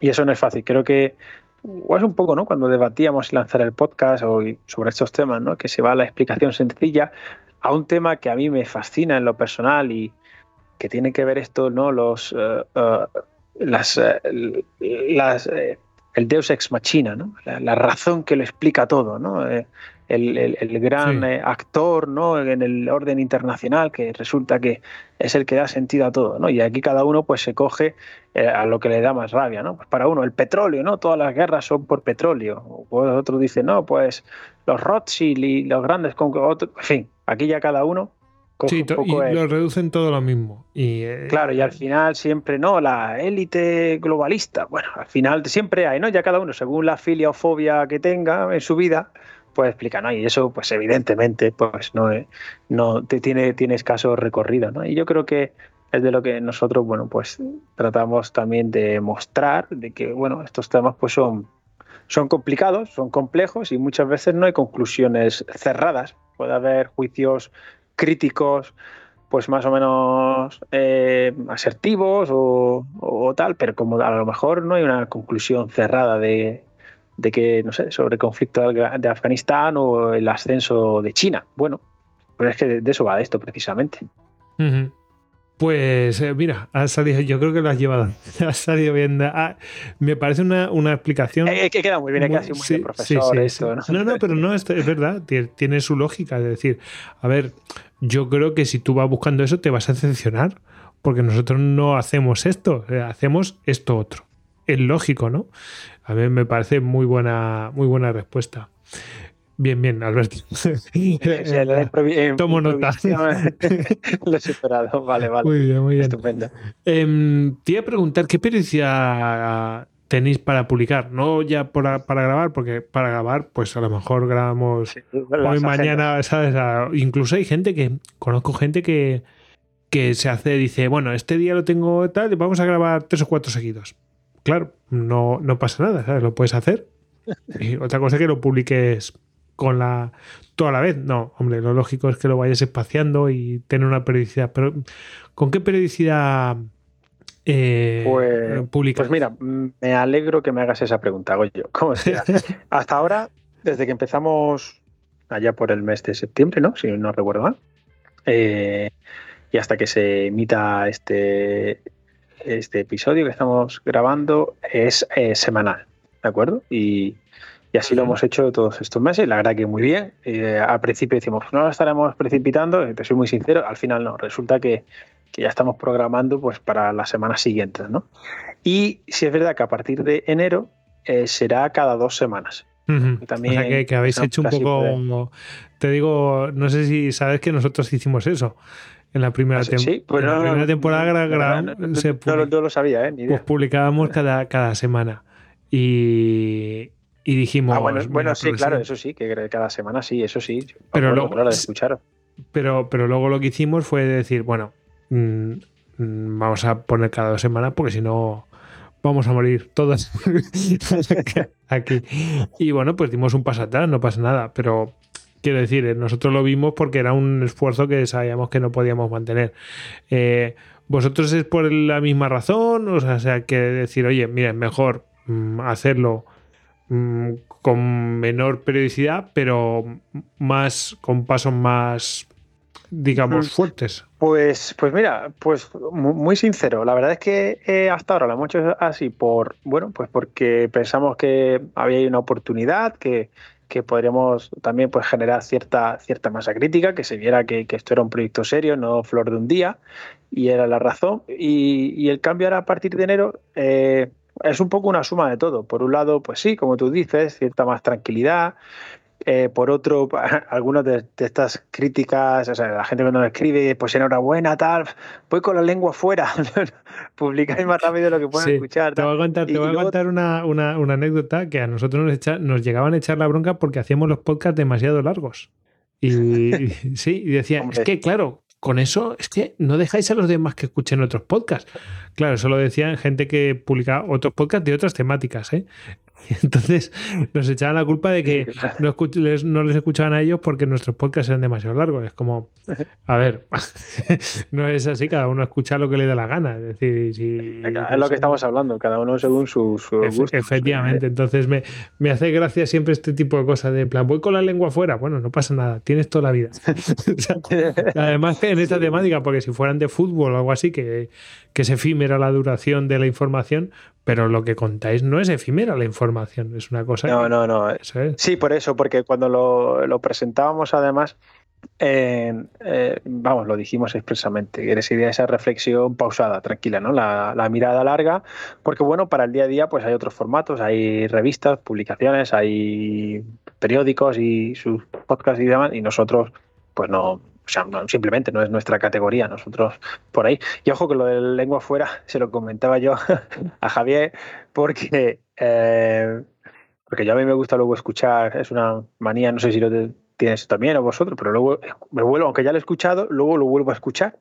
Y eso no es fácil. Creo que o es un poco, ¿no? Cuando debatíamos lanzar el podcast o sobre estos temas, ¿no? Que se va a la explicación sencilla a un tema que a mí me fascina en lo personal y que tiene que ver esto, ¿no? Los, uh, uh, las, uh, las el Deus ex machina, ¿no? La, razón que lo explica todo, ¿no? Eh, el, el, el gran sí. Eh, actor ¿no? en el orden internacional que resulta que es el que da sentido a todo. ¿no? Y aquí cada uno pues, se coge eh, a lo que le da más rabia. ¿no? Pues para uno, el petróleo, ¿no? todas las guerras son por petróleo. O pues otro dice, no, pues los Rothschild y los grandes... En fin, aquí ya cada uno Sí, y el... lo reducen todo lo mismo. Y, eh... Claro, y al final siempre, ¿no? La élite globalista. Bueno, al final siempre hay, ¿no? Ya cada uno, según la filia o fobia que tenga en su vida, pues explica, ¿no? Y eso, pues evidentemente, pues no, no te tiene, tiene escaso recorrido, ¿no? Y yo creo que es de lo que nosotros, bueno, pues tratamos también de mostrar, de que, bueno, estos temas pues son, son complicados, son complejos y muchas veces no hay conclusiones cerradas. Puede haber juicios críticos, pues más o menos eh, asertivos o, o, tal, pero como a lo mejor no hay una conclusión cerrada de, de que, no sé, sobre el conflicto de Afganistán o el ascenso de China. Bueno, pues es que de eso va esto precisamente. Uh -huh. Pues eh, mira, ha salido, yo creo que lo has llevado, ha salido bien. Ah, me parece una, una explicación. Eh, que queda muy bien, muy, casi muy sí, de profesor sí, sí, esto, ¿no? ¿no? No, pero no, es, es verdad, tiene su lógica. Es decir, a ver, yo creo que si tú vas buscando eso te vas a decepcionar, porque nosotros no hacemos esto, eh, hacemos esto otro. Es lógico, ¿no? A mí me parece muy buena, muy buena respuesta. Bien, bien, Alberto. Sí, sí, Tomo nota. Lo he superado, vale, vale. Muy bien, muy bien. Estupendo. Eh, te iba a preguntar, ¿qué periodicidad tenéis para publicar? No ya para, para, grabar, porque para grabar, pues a lo mejor grabamos sí, hoy, mañana, ¿sabes? Incluso hay gente que, conozco gente que, que se hace, dice, bueno, este día lo tengo tal, vamos a grabar tres o cuatro seguidos claro, no, no pasa nada, ¿sabes? Lo puedes hacer. Y otra cosa es que lo publiques con la toda la vez. No, hombre, lo lógico es que lo vayas espaciando y tener una periodicidad. Pero, ¿con qué periodicidad eh, pues, publicas? Pues mira, me alegro que me hagas esa pregunta, Goyo. ¿Cómo sea? Hasta ahora, desde que empezamos allá por el mes de septiembre, ¿no? Si no recuerdo mal. Eh, y hasta que se emita este este episodio que estamos grabando es eh, semanal, ¿de acuerdo? Y, y así lo hemos hecho todos estos meses. La verdad que muy bien. Eh, al principio decimos, no lo estaremos precipitando, te soy muy sincero, al final no, resulta que, que, ya estamos programando pues para las semanas siguientes, ¿no? Y si es verdad que a partir de enero eh, será cada dos semanas. Uh -huh. También, o sea que, que habéis hecho un poco, te digo, no sé si sabes que nosotros hicimos eso en la primera, tem sí, pues en la no, primera no, temporada se lo sabía, ¿eh? Ni idea. pues publicábamos cada, cada semana. Y, y dijimos ah, bueno, bueno sí claro eso sí que cada semana sí eso sí. Pero luego pero pero luego lo que hicimos fue decir bueno mmm, vamos a poner cada dos semanas porque si no vamos a morir todas aquí y bueno pues dimos un paso atrás no pasa nada pero quiero decir eh, nosotros lo vimos porque era un esfuerzo que sabíamos que no podíamos mantener. Eh, vosotros es por la misma razón o sea, o sea que decir oye mira es mejor mmm, hacerlo mmm, con menor periodicidad pero más con pasos más digamos fuertes pues pues mira pues muy sincero. La verdad es que eh, hasta ahora lo hemos hecho así por bueno pues porque pensamos que había una oportunidad que que podríamos también pues, generar cierta, cierta masa crítica, que se viera que, esto era un proyecto serio, no flor de un día, y era la razón. Y, y el cambio ahora a partir de enero eh, es un poco una suma de todo. Por un lado, pues sí, como tú dices, cierta más tranquilidad. Eh, por otro, algunas de, de, estas críticas, o sea, la gente cuando me escribe, pues enhorabuena, tal, voy con la lengua fuera, publicáis más rápido de lo que pueden sí, escuchar. Te voy a contar, te voy a luego... contar una, una, una, anécdota que a nosotros nos, echa, nos llegaban a echar la bronca porque hacíamos los podcasts demasiado largos. Y, sí, y decía, Hombre. es que claro, con eso es que no dejáis a los demás que escuchen otros podcasts. Claro, eso lo decían gente que publica otros podcasts de otras temáticas. ¿eh? Entonces nos echaban la culpa de que no, les, no, les, escuchaban a ellos porque nuestros podcasts eran demasiado largos. Es como, a ver, no es así, cada uno escucha lo que le da la gana. Es decir, si, es lo que estamos hablando, cada uno según su, su gusto. Efectivamente, entonces me, me, hace gracia siempre este tipo de cosas de plan, voy con la lengua fuera. Bueno, no pasa nada, tienes toda la vida. Además, en esta temática, porque si fueran de fútbol o algo así, que, que es efímera la duración de la información, pero lo que contáis no es efímera la información, es una cosa. No, que... no, no. Eso es. Sí, por eso, porque cuando lo, lo presentábamos, además, eh, eh, vamos, lo dijimos expresamente, esa idea, esa reflexión pausada, tranquila, ¿no? La, la, mirada larga, porque bueno, para el día a día, pues hay otros formatos, hay revistas, publicaciones, hay periódicos y sus podcasts y demás, y nosotros, pues no, o sea, simplemente no es nuestra categoría, nosotros por ahí. Y ojo que lo de lengua fuera se lo comentaba yo a Javier porque, eh, porque yo a mí me gusta luego escuchar, es una manía, no sé si lo tienes también o vosotros, pero luego me vuelvo, aunque ya lo he escuchado, luego lo vuelvo a escuchar.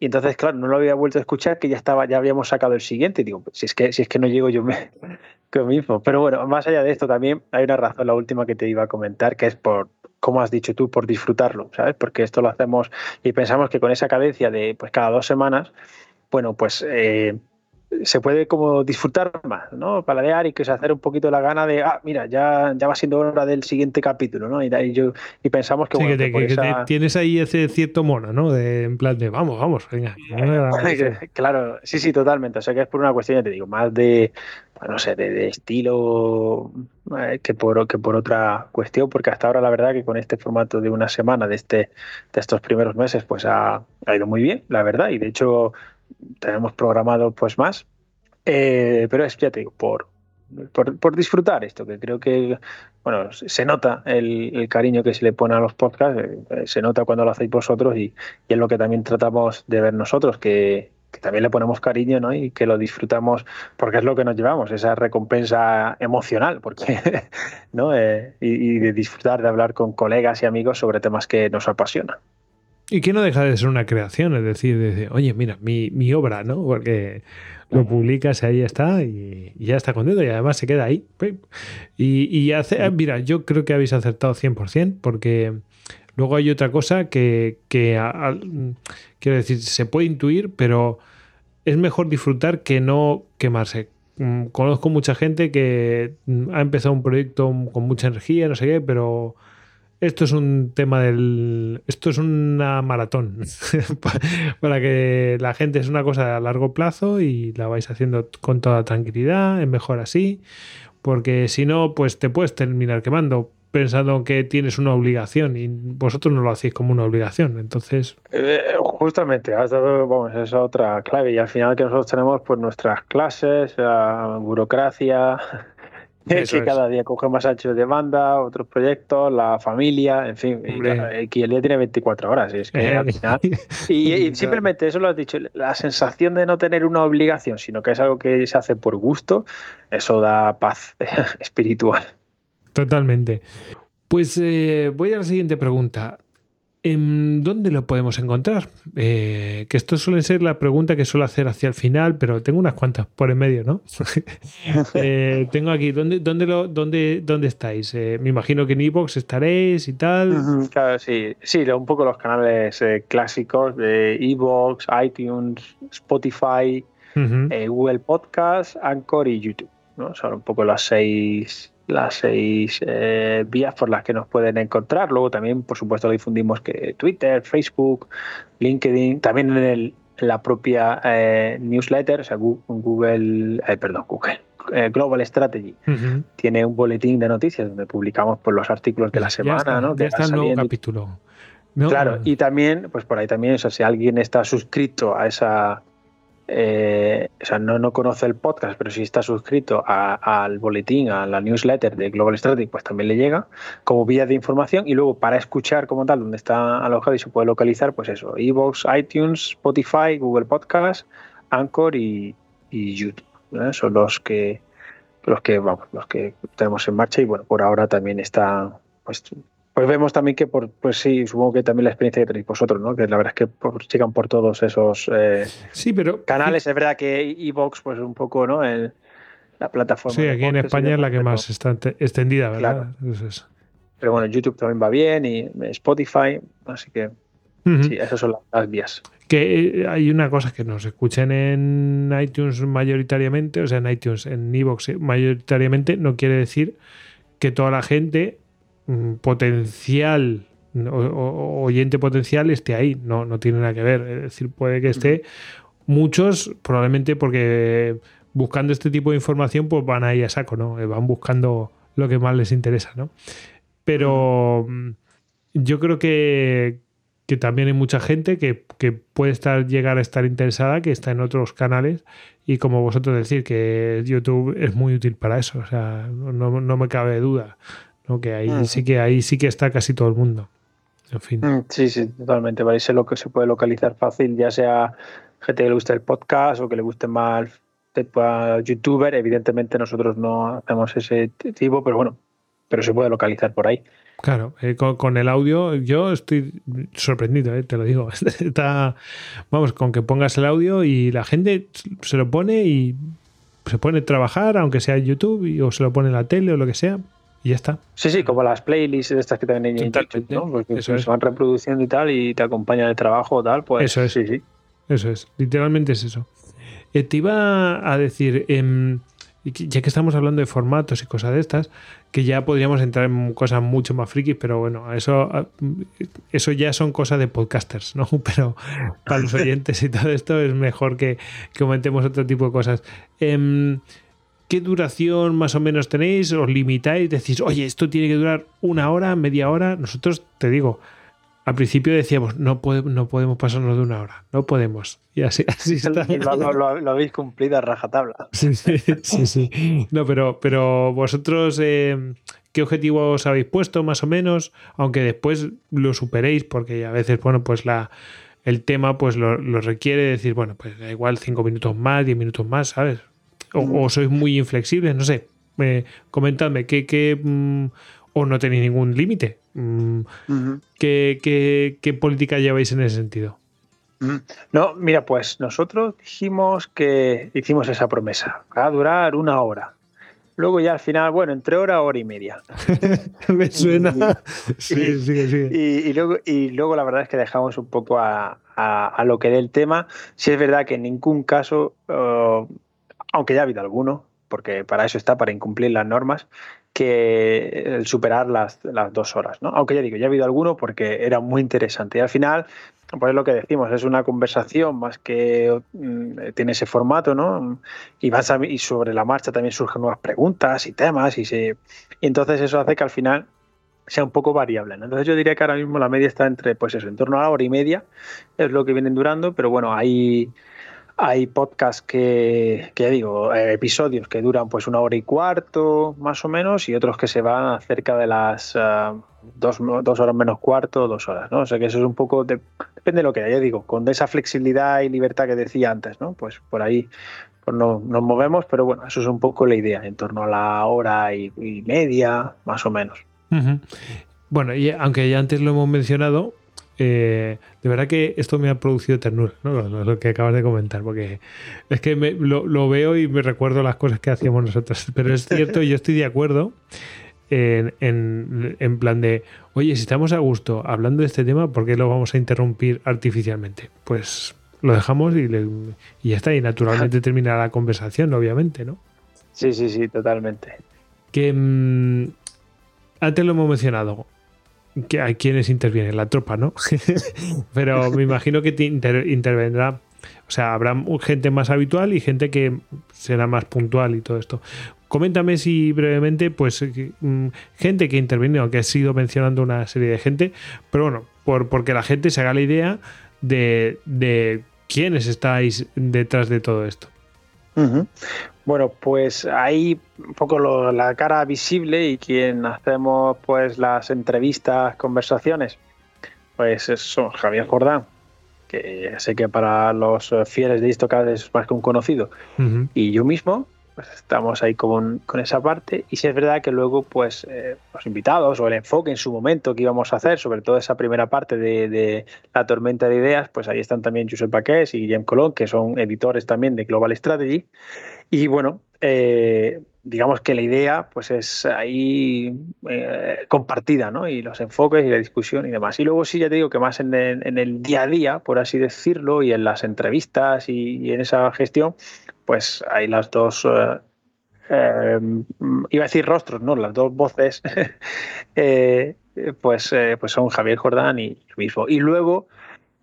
Y entonces, claro, no lo había vuelto a escuchar, que ya estaba, ya habíamos sacado el siguiente. Y digo, si es que, si es que no llego yo me, mismo. Pero bueno, más allá de esto también hay una razón, la última que te iba a comentar, que es por, como has dicho tú, por disfrutarlo, ¿sabes? Porque esto lo hacemos y pensamos que con esa cadencia de pues cada dos semanas, bueno, pues eh, se puede como disfrutar más, ¿no? Paladear y que se hacer un poquito la gana de, ah, mira, ya, ya va siendo hora del siguiente capítulo, ¿no? Y, y, yo, y pensamos que, sí, bueno, que, te, que esa... te tienes ahí ese cierto mono, ¿no? De, en plan de, vamos, vamos, venga. claro, sí, sí, totalmente. O sea que es por una cuestión, ya te digo, más de, no sé, de, de estilo eh, que, por, que por otra cuestión, porque hasta ahora la verdad que con este formato de una semana, de, este, de estos primeros meses, pues ha, ha ido muy bien, la verdad. Y de hecho tenemos programado pues más, eh, pero es, ya te digo, por, por, disfrutar esto, que creo que, bueno, se nota el, cariño que se le pone a los podcasts, eh, se nota cuando lo hacéis vosotros y, es lo que también tratamos de ver nosotros, que, que también le ponemos cariño ¿no? y que lo disfrutamos porque es lo que nos llevamos, esa recompensa emocional porque, ¿no? Eh, y, y de disfrutar de hablar con colegas y amigos sobre temas que nos apasionan. Y que no deja de ser una creación, es decir, de, oye, mira, mi, mi, obra, ¿no? Porque lo publicas y ahí está y, y, ya está contento y además se queda ahí. Y, y hace, mira, yo creo que habéis acertado 100% porque luego hay otra cosa que, que a, a, quiero decir, se puede intuir, pero es mejor disfrutar que no quemarse. Conozco mucha gente que ha empezado un proyecto con mucha energía, no sé qué, pero esto es un tema del. Esto es una maratón. para que la gente es una cosa a largo plazo y la vais haciendo con toda tranquilidad, es mejor así. Porque si no, pues te puedes terminar quemando pensando que tienes una obligación y vosotros no lo hacéis como una obligación. Entonces. Eh, justamente, vamos, esa es otra clave. Y al final que nosotros tenemos pues nuestras clases, la burocracia, que cada día coge más ancho de banda, otros proyectos, la familia, en fin, y, el día tiene 24 horas. Y, es que al final, y, simplemente eso lo has dicho, la sensación de no tener una obligación, sino que es algo que se hace por gusto, eso da paz espiritual. Totalmente. Pues eh, voy a la siguiente pregunta. ¿En ¿Dónde lo podemos encontrar? Eh, que esto suele ser la pregunta que suelo hacer hacia el final, pero tengo unas cuantas por en medio, ¿no? Eh, tengo aquí, ¿dónde, dónde, lo, dónde, dónde estáis? Eh, me imagino que en Evox estaréis y tal. Claro, sí, sí, un poco los canales clásicos de Evox, iTunes, Spotify, Google Podcast, Anchor y YouTube. ¿no? Son un poco las seis las seis eh, vías por las que nos pueden encontrar. Luego también, por supuesto, difundimos que Twitter, Facebook, LinkedIn, también en, la propia eh, newsletter, o sea, Google, eh, perdón, Google. Global Strategy tiene un boletín de noticias donde publicamos pues, los artículos de la semana, ¿no? Ya está el nuevo capítulo. Claro, y también, pues por ahí también, o sea, si alguien está suscrito a esa eh, o sea, no, no conoce el podcast, pero si está suscrito al boletín, a la newsletter de Global Strategy, pues también le llega como vía de información y luego para escuchar como tal, donde está alojado y se puede localizar, pues eso, Evox, iTunes, Spotify, Google Podcast, Anchor y, YouTube. Son los que los que vamos, los que tenemos en marcha y bueno, por ahora también está pues pues vemos también que, por, pues sí, supongo que también la experiencia que tenéis vosotros, ¿no? Que la verdad es que por, llegan por todos esos eh, sí, pero, canales. Es verdad que Evox, pues un poco, ¿no? la plataforma. Sí, aquí en España es la que más está extendida, ¿verdad? Pero bueno, YouTube también va bien y Spotify, así que sí, esas son las, vías. Que eh, hay una cosa que nos escuchen en iTunes mayoritariamente, o sea, en iTunes, en Evox mayoritariamente, no quiere decir que toda la gente potencial o, oyente potencial esté ahí. No, no tiene nada que ver. Es decir, puede que esté muchos, probablemente porque buscando este tipo de información, pues van ahí a saco, ¿no? Eh, van buscando lo que más les interesa, ¿no? Pero mm, yo creo que, que también hay mucha gente que, que, puede estar, llegar a estar interesada, que está en otros canales, y como vosotros decir que YouTube es muy útil para eso, o sea, no, no me cabe duda. Que ahí sí que ahí sí que está casi todo el mundo. En fin. Mm, sí, sí, totalmente. Vale, lo que se puede localizar fácil, ya sea gente que le guste el podcast o que le guste más el youtuber. Evidentemente nosotros no hacemos ese tipo, pero bueno, pero se puede localizar por ahí. Claro, eh, con, el audio yo estoy sorprendido, eh, te lo digo. Está, vamos, con que pongas el audio y la gente se lo pone y se pone a trabajar, aunque sea en YouTube o se lo pone en la tele o lo que sea, y ya está. Sí, sí, como las playlists de estas que también hay en YouTube, ¿no? Porque se van reproduciendo y tal y te acompañan el trabajo o tal, pues eso es. sí, sí. Eso es, literalmente es eso. Eh, te iba a decir, em, ya que estamos hablando de formatos y cosas de estas, que ya podríamos entrar en cosas mucho más frikis, pero bueno, eso, eso ya son cosas de podcasters, ¿no? Pero para los oyentes y todo esto es mejor que, que comentemos otro tipo de cosas. Eh, ¿Qué duración más o menos tenéis? ¿Os limitáis? Decís, oye, esto tiene que durar una hora, media hora. Nosotros, te digo, al principio decíamos, no, no podemos pasarnos de una hora, no podemos. Y así, así está. Lo, habéis cumplido a rajatabla. Sí, sí, sí. sí. No, pero, pero vosotros, eh, ¿qué objetivos habéis puesto más o menos? Aunque después lo superéis, porque a veces, bueno, pues la, el tema pues lo, lo requiere decir, bueno, pues da igual cinco minutos más, diez minutos más, ¿sabes? O, sois muy inflexibles, no sé. Eh, comentadme, ¿qué, mm, o no tenéis ningún límite? Mm, ¿qué, política lleváis en ese sentido? No, mira, pues nosotros dijimos que hicimos esa promesa, va a durar una hora. Luego ya al final, bueno, entre hora, hora y media. Me suena. sí, Y, luego, y luego la verdad es que dejamos un poco a, lo que dé el tema. Si es verdad que en ningún caso aunque ya ha habido alguno, porque para eso está, para incumplir las normas, que el superar las, las dos horas, ¿no? Aunque ya digo, ya ha habido alguno porque era muy interesante. Y al final, pues lo que decimos, es una conversación más que mm, tiene ese formato, ¿no? Y, vas y sobre la marcha también surgen nuevas preguntas y temas y, se, y entonces eso hace que al final sea un poco variable. Entonces yo diría que ahora mismo la media está entre, pues eso, en torno a la hora y media, es lo que vienen durando, pero bueno, hay, hay podcasts que, que ya digo, eh, episodios que duran pues una hora y cuarto, más o menos, y otros que se van cerca de las uh, dos, dos, horas menos cuarto, dos horas, ¿no? O sea que eso es un poco, de, depende de lo que haya, ya digo, con esa flexibilidad y libertad que decía antes, ¿no? Pues por ahí pues no, nos movemos, pero bueno, eso es un poco la idea, en torno a la hora y, media, más o menos. Bueno, y aunque ya antes lo hemos mencionado, eh, de verdad que esto me ha producido ternura, ¿no? Lo, lo que acabas de comentar, porque es que me, lo, lo, veo y me recuerdo las cosas que hacíamos nosotros. Pero es cierto, yo estoy de acuerdo en, en, en, plan de, oye, si estamos a gusto hablando de este tema, ¿por qué lo vamos a interrumpir artificialmente? Pues lo dejamos y, le, y ya está, y naturalmente terminará la conversación, obviamente, ¿no? Sí, sí, sí, totalmente. Que mmm, antes lo hemos mencionado, que hay quienes intervienen, la tropa, ¿no? Pero me imagino que inter intervendrá, o sea, habrá gente más habitual y gente que será más puntual y todo esto. Coméntame si brevemente, pues, gente que interviene, aunque has ido mencionando una serie de gente, pero bueno, por, porque la gente se haga la idea de, de quiénes estáis detrás de todo esto. Uh. Bueno, pues ahí un poco lo, la cara visible y quien hacemos pues las entrevistas, conversaciones, pues son Javier Jordán, que sé que para los fieles de Istocad es más que un conocido, uh -huh. y yo mismo, pues estamos ahí con, con, esa parte. Y si es verdad que luego pues eh, los invitados o el enfoque en su momento que íbamos a hacer sobre todo esa primera parte de, de la tormenta de ideas pues ahí están también Josep Paqués y Guillem Colón que son editores también de Global Strategy y bueno eh, digamos que la idea pues es ahí eh, compartida ¿no? y los enfoques y la discusión y demás y luego sí ya te digo que más en el, día a día por así decirlo y en las entrevistas y, y en esa gestión pues hay las dos, eh, eh, iba a decir rostros, no, las dos voces, eh, pues, pues son Javier Jordán y yo mismo. Y luego,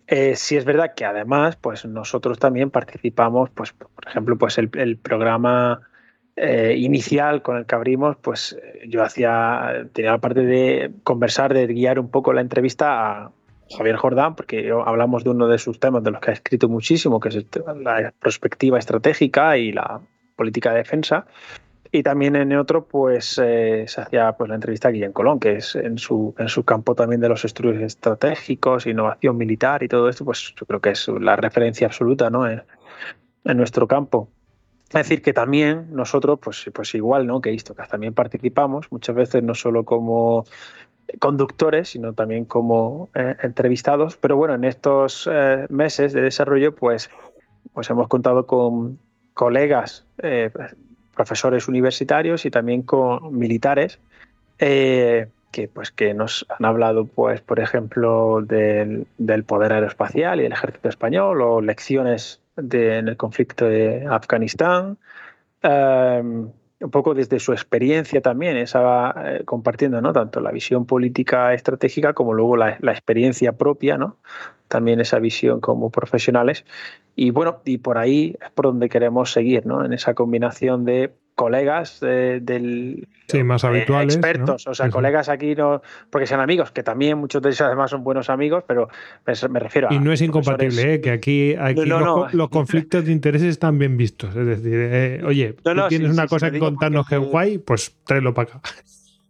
sí es verdad que además, pues nosotros también participamos, pues por ejemplo, pues el, programa inicial con el que abrimos, pues yo hacía, tenía la parte de conversar, de guiar un poco la entrevista a Javier Jordán, porque hablamos de uno de sus temas de los que ha escrito muchísimo, que es la perspectiva estratégica y la política de defensa. Y también en otro, pues eh, se hacía pues, la entrevista a Guillén Colón, que es en su, en su campo también de los estudios estratégicos, innovación militar y todo esto, pues yo creo que es la referencia absoluta ¿no? en, en nuestro campo. Es decir, que también nosotros, pues, pues igual ¿no? que Istocas, también participamos, muchas veces no solo como conductores, sino también como eh, entrevistados. Pero bueno, en estos eh, meses de desarrollo, pues, pues hemos contado con colegas, eh, profesores universitarios y también con militares eh, que, pues, que nos han hablado, pues, por ejemplo, del, del poder aeroespacial y el ejército español o lecciones de, en el conflicto de Afganistán. Um, un poco desde su experiencia también, esa, eh, compartiendo ¿no? tanto la visión política estratégica como luego la, la, experiencia propia, ¿no? También esa visión como profesionales. Y bueno, y por ahí es por donde queremos seguir, ¿no? en esa combinación de colegas de, del sí, más habituales, eh, expertos, ¿no? o sea, colegas aquí no porque sean amigos, que también muchos de ellos además son buenos amigos, pero me, refiero a y no es incompatible, ¿eh? que aquí, aquí no, no, los, los, conflictos de intereses están bien vistos, es decir, eh, oye, tú tienes sí, una sí, cosa que contarnos que es guay, pues tráelo para acá.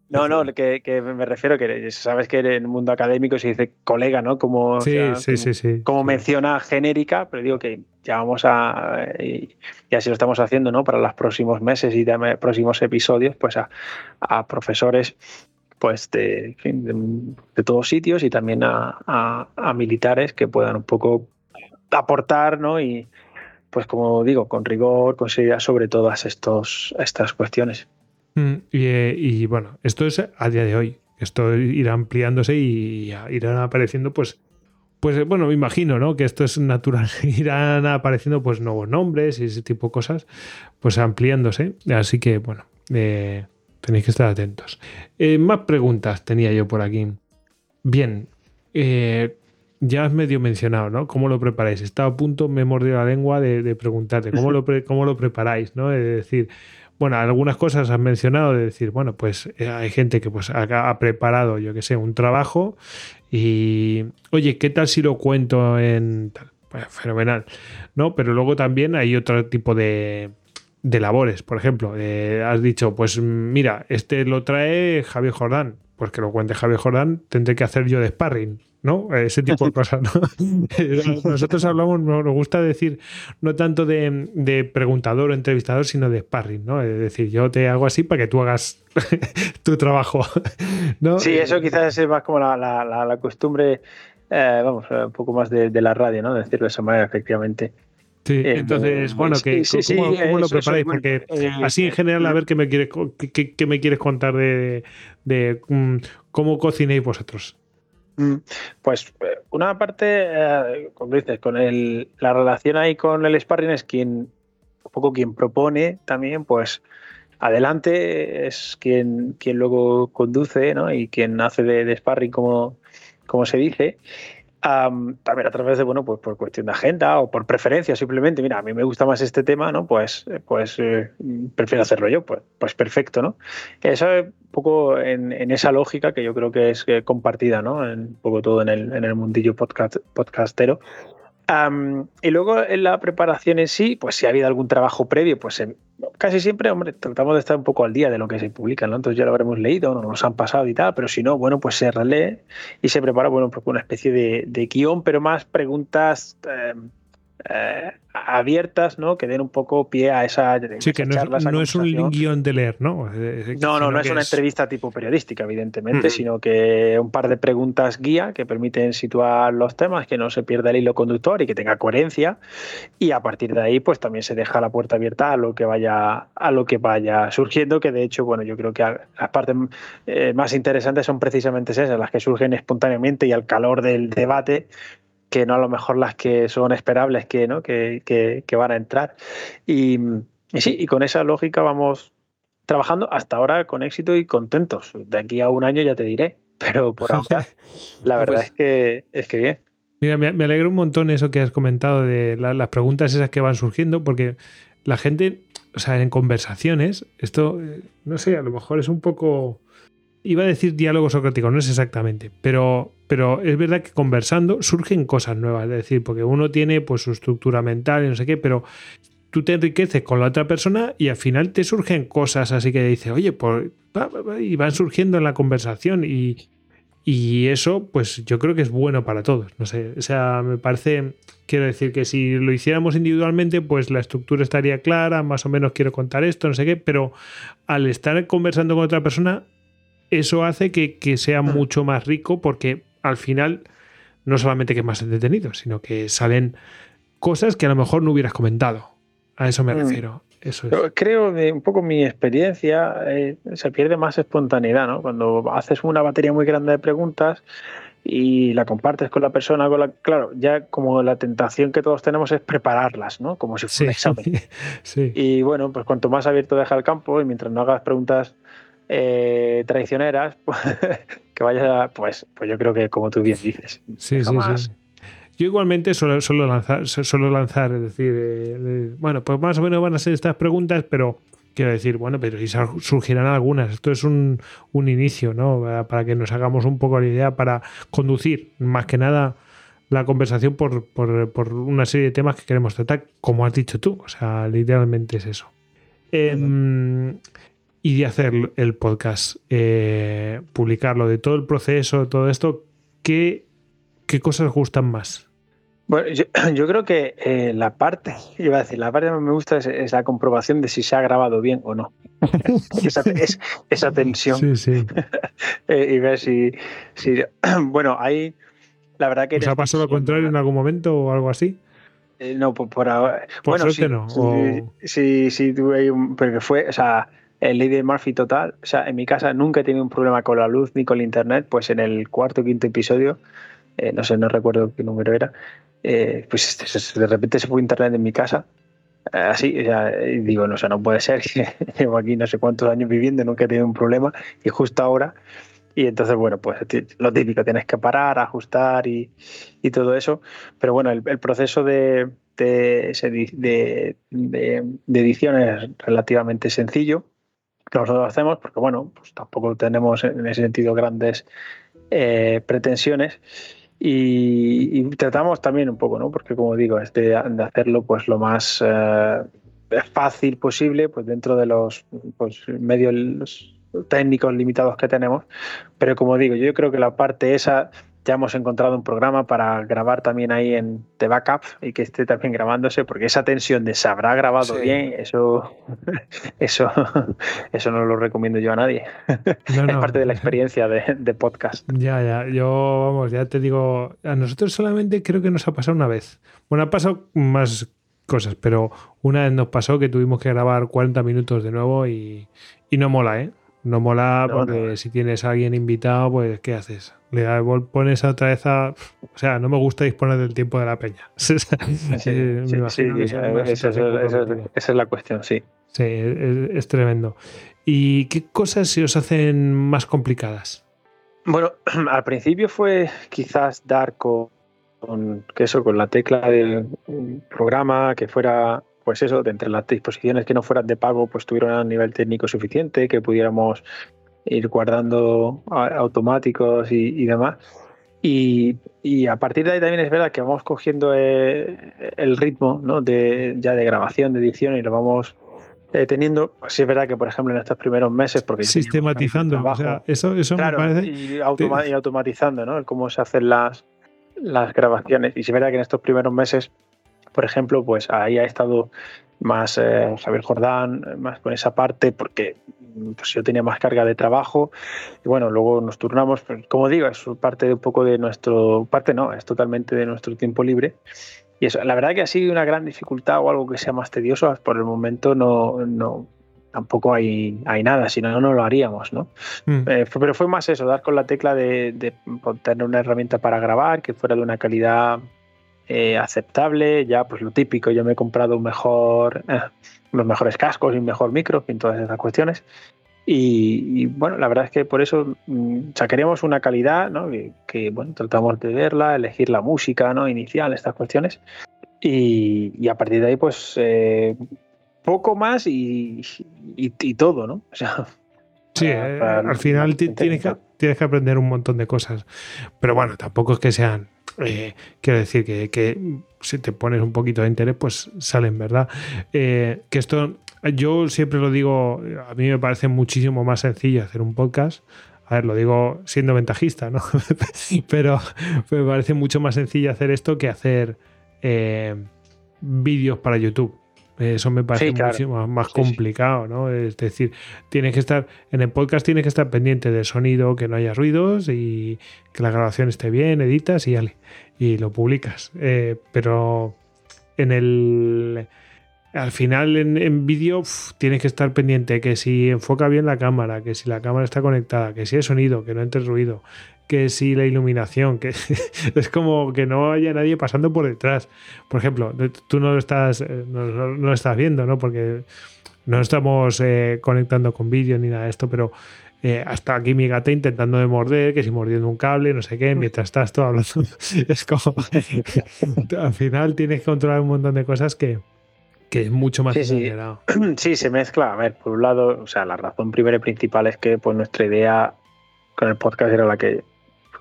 No, no, que, que, me refiero que sabes que en el mundo académico se dice colega, ¿no? Como, sí, o sea, sí, como, sí, como menciona genérica, pero digo que ya vamos a, y, y, así lo estamos haciendo, ¿no? Para los próximos meses y de, próximos episodios, pues a, a profesores pues de, de, de, todos sitios y también a, a, a, militares que puedan un poco aportar, ¿no? Y pues como digo, con rigor, con seriedad sobre todas estos, estas cuestiones. Mm, y, y, bueno, esto es a día de hoy. Esto irá ampliándose y irán apareciendo, pues, pues bueno, me imagino, ¿no? Que esto es natural. irán apareciendo, pues, nuevos nombres y ese tipo de cosas, pues ampliándose. Así que, bueno, eh, tenéis que estar atentos. Eh, más preguntas tenía yo por aquí. Bien, eh, ya has medio mencionado, ¿no? ¿Cómo lo preparáis? Estaba a punto, me he mordido la lengua de, preguntarte, ¿cómo lo, ¿cómo lo preparáis? ¿no? Es decir, bueno, algunas cosas has mencionado de decir, bueno, pues eh, hay gente que pues ha, preparado, yo que sé, un trabajo y, oye, ¿qué tal si lo cuento en tal? Pues fenomenal, ¿no? Pero luego también hay otro tipo de, de labores, por ejemplo, eh, has dicho, pues mira, este lo trae Javier Jordán, pues que lo cuente Javier Jordán, tendré que hacer yo de sparring, ¿no? Ese tipo de cosas, ¿no? Nosotros hablamos, nos gusta decir, no tanto de, preguntador o entrevistador, sino de sparring, ¿no? Es decir, yo te hago así para que tú hagas tu trabajo, ¿no? Sí, eso quizás es más como la, costumbre, eh, vamos, un poco más de, la radio, ¿no? Decirlo de esa manera, efectivamente. Sí, eh, entonces, bueno, que, ¿cómo, lo preparáis? Porque eh, así en general, a ver qué me quieres, qué, me quieres contar de, de mm, cómo cocinéis vosotros. Mm, pues eh, una parte, como dices, con el, la relación ahí con el sparring es quien, un poco quien propone también, pues adelante es quien, quien luego conduce ¿no? y quien hace de, de sparring como, como se dice también a través de, bueno, pues por cuestión de agenda o por preferencia simplemente, mira, a mí me gusta más este tema, ¿no? Pues, pues eh, prefiero hacerlo yo, pues, pues perfecto, ¿no? Eso es un poco en, esa lógica que yo creo que es eh, compartida, ¿no? un poco todo en el, en el mundillo podcast, podcastero y luego en la preparación en sí, pues si ha habido algún trabajo previo, pues casi siempre, hombre, tratamos de estar un poco al día de lo que se publica, ¿no? Entonces ya lo habremos leído, no nos han pasado y tal, pero si no, bueno, pues se relee y se prepara, bueno, pues una especie de, de guion, pero más preguntas em, eh, abiertas, ¿no? Que den un poco pie a esa. Sí, que no, es, un guion de leer, ¿no? No, no, no es una entrevista tipo periodística, evidentemente, sino que un par de preguntas guía que permiten situar los temas, que no se pierda el hilo conductor y que tenga coherencia. Y a partir de ahí, pues también se deja la puerta abierta a lo que vaya, a lo que vaya surgiendo, que de hecho, bueno, yo creo que las partes eh, más interesantes son precisamente esas, las que surgen espontáneamente y al calor del debate que no a lo mejor las que son esperables que, ¿no? que, que, van a entrar. Y, sí, y con esa lógica vamos trabajando hasta ahora con éxito y contentos. De aquí a un año ya te diré, pero por ahora la verdad pues es, que, es que bien. Mira, me, alegra un montón eso que has comentado de las preguntas esas que van surgiendo, porque la gente, o sea, en conversaciones, esto, eh, no sé, a lo mejor es un poco iba a decir diálogo socrático, no es exactamente, pero, pero es verdad que conversando surgen cosas nuevas, es decir, porque uno tiene pues su estructura mental y no sé qué, pero tú te enriqueces con la otra persona y al final te surgen cosas así que dices, oye, pues, y van surgiendo en la conversación y, y eso, pues yo creo que es bueno para todos. No sé, o sea, me parece, quiero decir que si lo hiciéramos individualmente, pues la estructura estaría clara, más o menos quiero contar esto, no sé qué, pero al estar conversando con otra persona, eso hace que, sea mm. mucho más rico porque al final no solamente que es más entretenido, sino que salen cosas que a lo mejor no hubieras comentado. A eso me mm. refiero. Eso Creo que un poco mi experiencia eh, se pierde más espontaneidad, ¿no? Cuando haces una batería muy grande de preguntas y la compartes con la persona, con la, claro, ya como la tentación que todos tenemos es prepararlas, ¿no? Como si fuera un examen. Y bueno, pues cuanto más abierto deja el campo y mientras no hagas preguntas eh, traicioneras, que vaya, pues, pues yo creo que como tú bien dices. Sí, sí, sí. Yo igualmente suelo, lanzar, suelo lanzar, es decir, eh, bueno, pues más o menos van a ser estas preguntas, pero quiero decir, bueno, pero si surgirán algunas. Esto es un, inicio, ¿no? Para que nos hagamos un poco la idea para conducir, más que nada, la conversación por, por, una serie de temas que queremos tratar, como has dicho tú. O sea, literalmente es eso. Eh, y de hacer el podcast, eh, publicarlo, de todo el proceso, todo esto, ¿qué, qué cosas gustan más? Bueno, yo, creo que eh, la parte, iba a decir, la parte que me gusta es, la comprobación de si se ha grabado bien o no. esa, es, esa tensión. Sí, sí. Eh, y ver si, si, Bueno, hay. La verdad que. ¿Os ha pasado lo contrario en algún momento o algo así? no, por, ahora. Por bueno, sí, no. Sí, sí, tuve un. Pero que fue. O sea el Lady Murphy total. O sea, en mi casa nunca he tenido un problema con la luz ni con el internet. Pues en el cuarto o quinto episodio, eh, no sé, no recuerdo qué número era, eh, pues de repente se fue internet en mi casa. así, y digo, no, o sea, no puede ser, llevo aquí no sé cuántos años viviendo, nunca he tenido un problema y justo ahora, y entonces, bueno, pues lo típico, tienes que parar, ajustar y, y todo eso, pero bueno, el, proceso de, de, de, edición es relativamente sencillo, nosotros hacemos, porque bueno, pues tampoco tenemos en ese sentido grandes eh, pretensiones. Y, tratamos también un poco, ¿no? Porque como digo, es de, hacerlo pues lo más eh, fácil posible, pues dentro de los pues, medios técnicos limitados que tenemos. Pero como digo, yo creo que la parte esa ya hemos encontrado un programa para grabar también ahí en The Backup y que esté también grabándose, porque esa tensión de se habrá grabado bien, eso, eso, eso no lo recomiendo yo a nadie. es parte de la experiencia de, podcast. Ya, ya, yo, vamos, ya te digo, a nosotros solamente creo que nos ha pasado una vez. Bueno, ha pasado más cosas, pero una vez nos pasó que tuvimos que grabar 40 minutos de nuevo y, y no mola, ¿eh? No mola porque si tienes a alguien invitado, pues ¿qué haces? Le pones otra vez a... O sea, no me gusta disponer del tiempo de la peña. Sí, esa, es la cuestión, sí. Sí, es, tremendo. ¿Y qué cosas se os hacen más complicadas? Bueno, al principio fue quizás dar con, con, eso, con la tecla del programa que fuera pues eso, de entre las disposiciones que no fueran de pago, pues tuvieran a nivel técnico suficiente, que pudiéramos ir guardando automáticos y, demás. Y, a partir de ahí también es verdad que vamos cogiendo eh, el ritmo ¿no? de, ya de grabación, de edición y lo vamos eh, teniendo. Sí es verdad que, por ejemplo, en estos primeros meses... porque Sistematizando, o sea, eso, eso me parece... Y, automatizando ¿no? cómo se hacen las, las grabaciones. Y sí es verdad que en estos primeros meses por ejemplo, pues ahí ha estado más eh, Javier Jordán, más con esa parte, porque pues, yo tenía más carga de trabajo y bueno, luego nos turnamos, como digo, es parte de un poco de nuestro, parte no, es totalmente de nuestro tiempo libre. Y eso, la verdad que ha sido una gran dificultad o algo que sea más tedioso, por el momento no, no tampoco hay, hay nada, si no, no lo haríamos, ¿no? Mm. Eh, pero fue más eso, dar con la tecla de, de tener una herramienta para grabar que fuera de una calidad eh, aceptable, ya pues lo típico, yo me he comprado un mejor, eh, los mejores cascos y un mejor micro, en todas esas cuestiones. Y, bueno, la verdad es que por eso mm, sacaríamos una calidad, ¿no? que, bueno, tratamos de verla, elegir la música ¿no? inicial, estas cuestiones. Y, a partir de ahí, pues eh, poco más y, y, todo, ¿no? O sea, sí, al final tienes que, tienes que aprender un montón de cosas. Pero bueno, tampoco es que sean eh, quiero decir que, si te pones un poquito de interés, pues salen, ¿verdad? Eh, que esto, yo siempre lo digo, a mí me parece muchísimo más sencillo hacer un podcast. A ver, lo digo siendo ventajista, ¿no? Pero me parece mucho más sencillo hacer esto que hacer eh, vídeos para YouTube. Eso me parece muchísimo más complicado, ¿no? Es decir, tienes que estar, en el podcast tienes que estar pendiente del sonido, que no haya ruidos y que la grabación esté bien, editas y, y lo publicas. Eh, pero en el al final en, vídeo tienes que estar pendiente que si enfoca bien la cámara, que si la cámara está conectada, que si hay sonido, que no entre ruido, que si la iluminación, que es como que no haya nadie pasando por detrás. Por ejemplo, tú no lo estás, eh, no, estás viendo, ¿no? Porque no estamos eh, conectando con vídeo ni nada de esto, pero eh, hasta aquí mi gata intentando de morder, que si mordiendo un cable, no sé qué, mientras estás todo hablando. es como. al final tienes que controlar un montón de cosas que, que es mucho más sí, Sí. se mezcla. A ver, por un lado, o sea, la razón primera y principal es que pues nuestra idea con el podcast era la que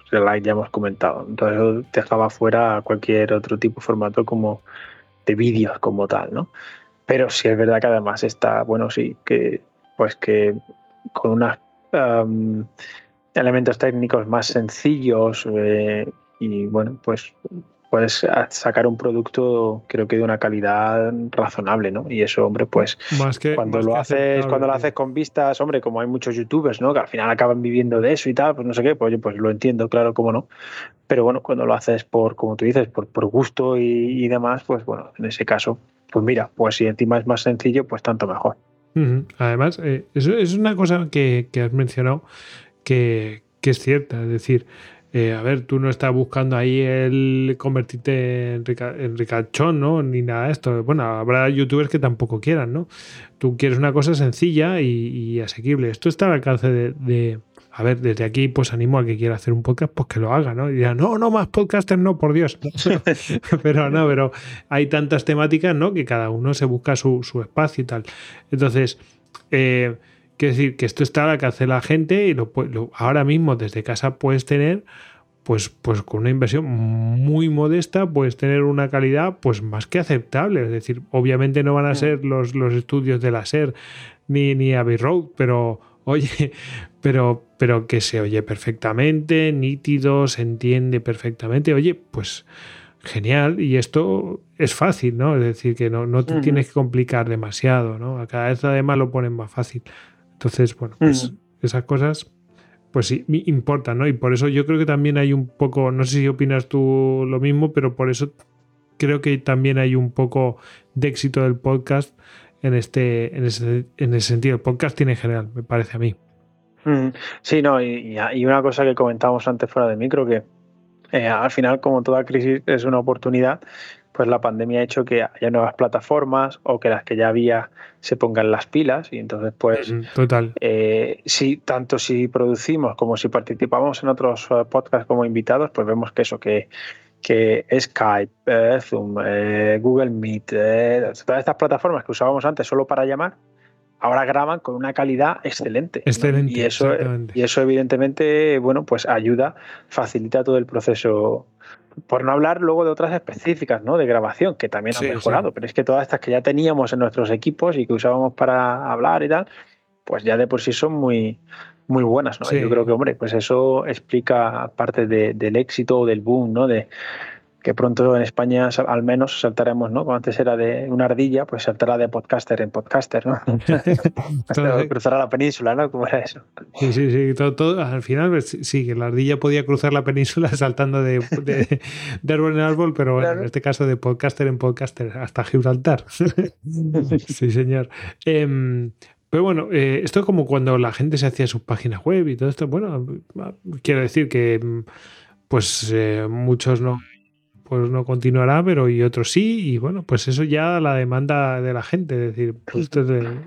pues, la ya hemos comentado. Entonces dejaba fuera cualquier otro tipo de formato como de vídeos como tal, ¿no? Pero sí es verdad que además está, bueno, sí, que pues que con unos elementos técnicos más sencillos eh, y bueno, pues puedes sacar un producto creo que de una calidad razonable, ¿no? Y eso, hombre, pues cuando lo haces, cuando lo haces con vistas, hombre, como hay muchos youtubers, ¿no? Que al final acaban viviendo de eso y tal, pues no sé qué, pues yo pues lo entiendo, claro, cómo no. Pero bueno, cuando lo haces por, como tú dices, por, por gusto y, demás, pues bueno, en ese caso, pues mira, pues si encima es más sencillo, pues tanto mejor. Además, eh, eso es una cosa que, has mencionado que, que es cierta, es decir, eh, a ver, tú no estás buscando ahí el convertirte en, ricachón, ¿no? Ni nada de esto. Bueno, habrá youtubers que tampoco quieran, ¿no? Tú quieres una cosa sencilla y, asequible. Esto está al alcance de, A ver, desde aquí pues animo a que quiera hacer un podcast, pues que lo haga, ¿no? Y dirá, no, no, más podcasters, no, por Dios. pero no, pero hay tantas temáticas, ¿no? Que cada uno se busca su, espacio y tal. Entonces, eh, Quiero decir que esto está al alcance de la gente y lo, ahora mismo desde casa puedes tener, pues, pues con una inversión muy modesta, puedes tener una calidad pues más que aceptable. Es decir, obviamente no van a mm. ser los, los estudios de la SER ni, ni Abbey Road, pero oye, pero, pero que se oye perfectamente, nítido, se entiende perfectamente. Oye, pues genial. Y esto es fácil, ¿no? Es decir, que no, no te tienes que complicar demasiado, ¿no? Cada vez además lo ponen más fácil. Entonces, bueno, pues esas cosas, pues sí, importan, ¿no? Y por eso yo creo que también hay un poco, no sé si opinas tú lo mismo, pero por eso creo que también hay un poco de éxito del podcast en este, en ese, en ese sentido. El podcast tiene en general, me parece a mí. Sí, no, y, y una cosa que comentábamos antes fuera de micro, que eh, al final, como toda crisis es una oportunidad, pues la pandemia ha hecho que haya nuevas plataformas o que las que ya había se pongan las pilas y entonces pues total. eh, si tanto si producimos como si participamos en otros eh, podcasts como invitados pues vemos que eso que que Skype, eh, Zoom, Google Meet, todas estas plataformas que usábamos antes solo para llamar, ahora graban con una calidad excelente. Excelente. Y, eso, y eso evidentemente, bueno, pues ayuda, facilita todo el proceso por no hablar luego de otras específicas, ¿no? De grabación, que también han mejorado, pero es que todas estas que ya teníamos en nuestros equipos y que usábamos para hablar y tal, pues ya de por sí son muy, muy buenas, ¿no? Yo creo que, hombre, pues eso explica parte del éxito o del boom, ¿no? De, que pronto en España al menos saltaremos, ¿no? Como antes era de una ardilla, pues saltará de podcaster en podcaster, ¿no? cruzará la península, ¿no? ¿Cómo era eso? Sí, sí, sí. Todo, al final, pues, sí, que la ardilla podía cruzar la península saltando de, de, árbol en árbol, pero en este caso de podcaster en podcaster hasta Gibraltar. sí, señor. Em, pero bueno, eh, esto es como cuando la gente se hacía sus páginas web y todo esto. Bueno, quiero decir que pues eh, muchos no pues no continuará, pero y otros sí, y bueno, pues eso ya la demanda de la gente, es decir, pues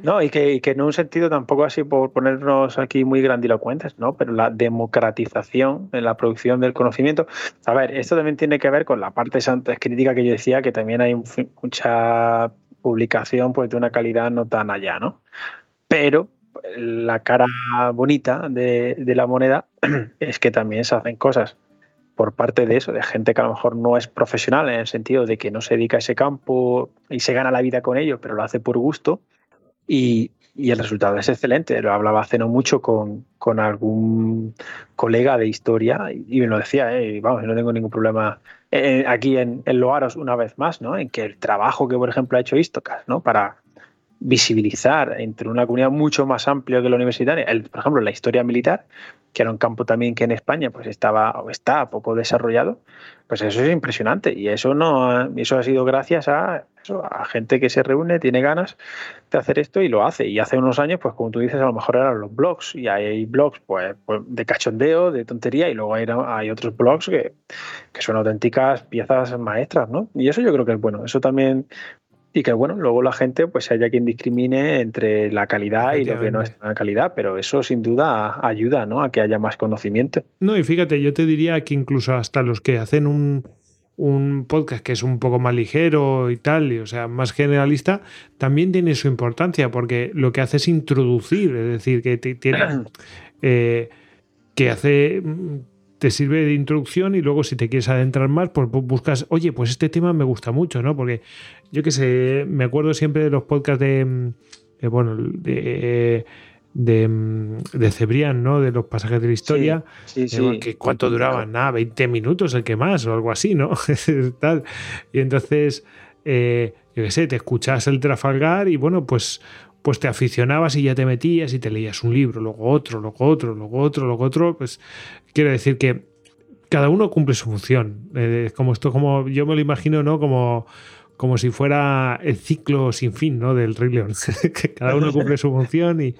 No, y que, que, en un sentido tampoco así por ponernos aquí muy grandilocuentes, ¿no? Pero la democratización en la producción del conocimiento. A ver, esto también tiene que ver con la parte crítica que yo decía, que también hay mucha publicación pues de una calidad no tan allá, ¿no? Pero la cara bonita de, de la moneda es que también se hacen cosas por parte de eso, de gente que a lo mejor no es profesional en el sentido de que no se dedica a ese campo y se gana la vida con ello, pero lo hace por gusto. Y, y el resultado es excelente. Lo hablaba hace no mucho con, con algún colega de historia y me lo decía, eh, vamos, no tengo ningún problema eh, aquí en, en, Loaros una vez más, ¿no? En que el trabajo que, por ejemplo, ha hecho Istocas, ¿no? Para visibilizar entre una comunidad mucho más amplia que la universitaria, el, por ejemplo, la historia militar, que era un campo también que en España pues estaba o está poco desarrollado, pues eso es impresionante y eso no eso ha sido gracias a, a gente que se reúne, tiene ganas de hacer esto y lo hace. Y hace unos años, pues como tú dices, a lo mejor eran los blogs y hay blogs pues, pues de cachondeo, de tontería y luego hay, hay otros blogs que, que son auténticas piezas maestras, ¿no? Y eso yo creo que es bueno. Eso también y que bueno, luego la gente pues haya quien discrimine entre la calidad y lo que no es la calidad, pero eso sin duda ayuda ¿no? a que haya más conocimiento. No, y fíjate, yo te diría que incluso hasta los que hacen un, podcast que es un poco más ligero y tal, y, o sea, más generalista, también tiene su importancia, porque lo que hace es introducir, es decir, que tiene... Eh, que hace te sirve de introducción y luego si te quieres adentrar más, pues buscas, oye, pues este tema me gusta mucho, ¿no? Porque yo qué sé, me acuerdo siempre de los podcasts de, mm, bueno, de, de, mm, de, Cebrián, ¿no? De los pasajes de la historia. Sí, sí, que ¿Cuánto duraban? Nada, 20 minutos el que más o algo así, ¿no? Tal. Y entonces, eh, yo qué sé, te escuchas el Trafalgar y bueno, pues pues te aficionabas y ya te metías y te leías un libro, luego otro, luego otro, luego otro, luego otro, pues quiero decir que cada uno cumple su función. Eh, como esto, como yo me lo imagino, ¿no? Como, como si fuera el ciclo sin fin, ¿no? Del Rey León. que cada uno cumple su función y,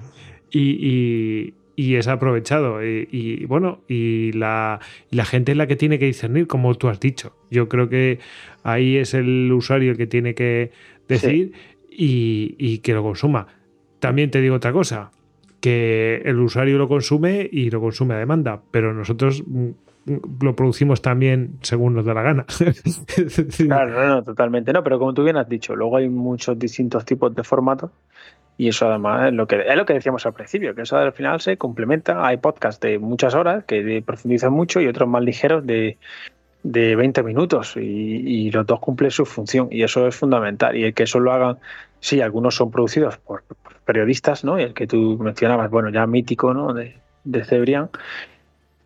y, y es aprovechado. Y, bueno, y la, la, gente es la que tiene que discernir, como tú has dicho. Yo creo que ahí es el usuario el que tiene que decir y, y, que lo consuma. También te digo otra cosa, que el usuario lo consume y lo consume a demanda, pero nosotros mm, lo producimos también según nos da la gana. claro, no, no, totalmente. No, pero como tú bien has dicho, luego hay muchos distintos tipos de formatos y eso además es lo que es lo que decíamos al principio, que eso al final se complementa. Hay podcasts de muchas horas que profundizan mucho y otros más ligeros de, de 20 minutos y, los dos cumplen su función y eso es fundamental. Y el que eso lo hagan, sí, algunos son producidos por, periodistas, ¿no? El que tú mencionabas, bueno, ya mítico, ¿no? De, de Cebrián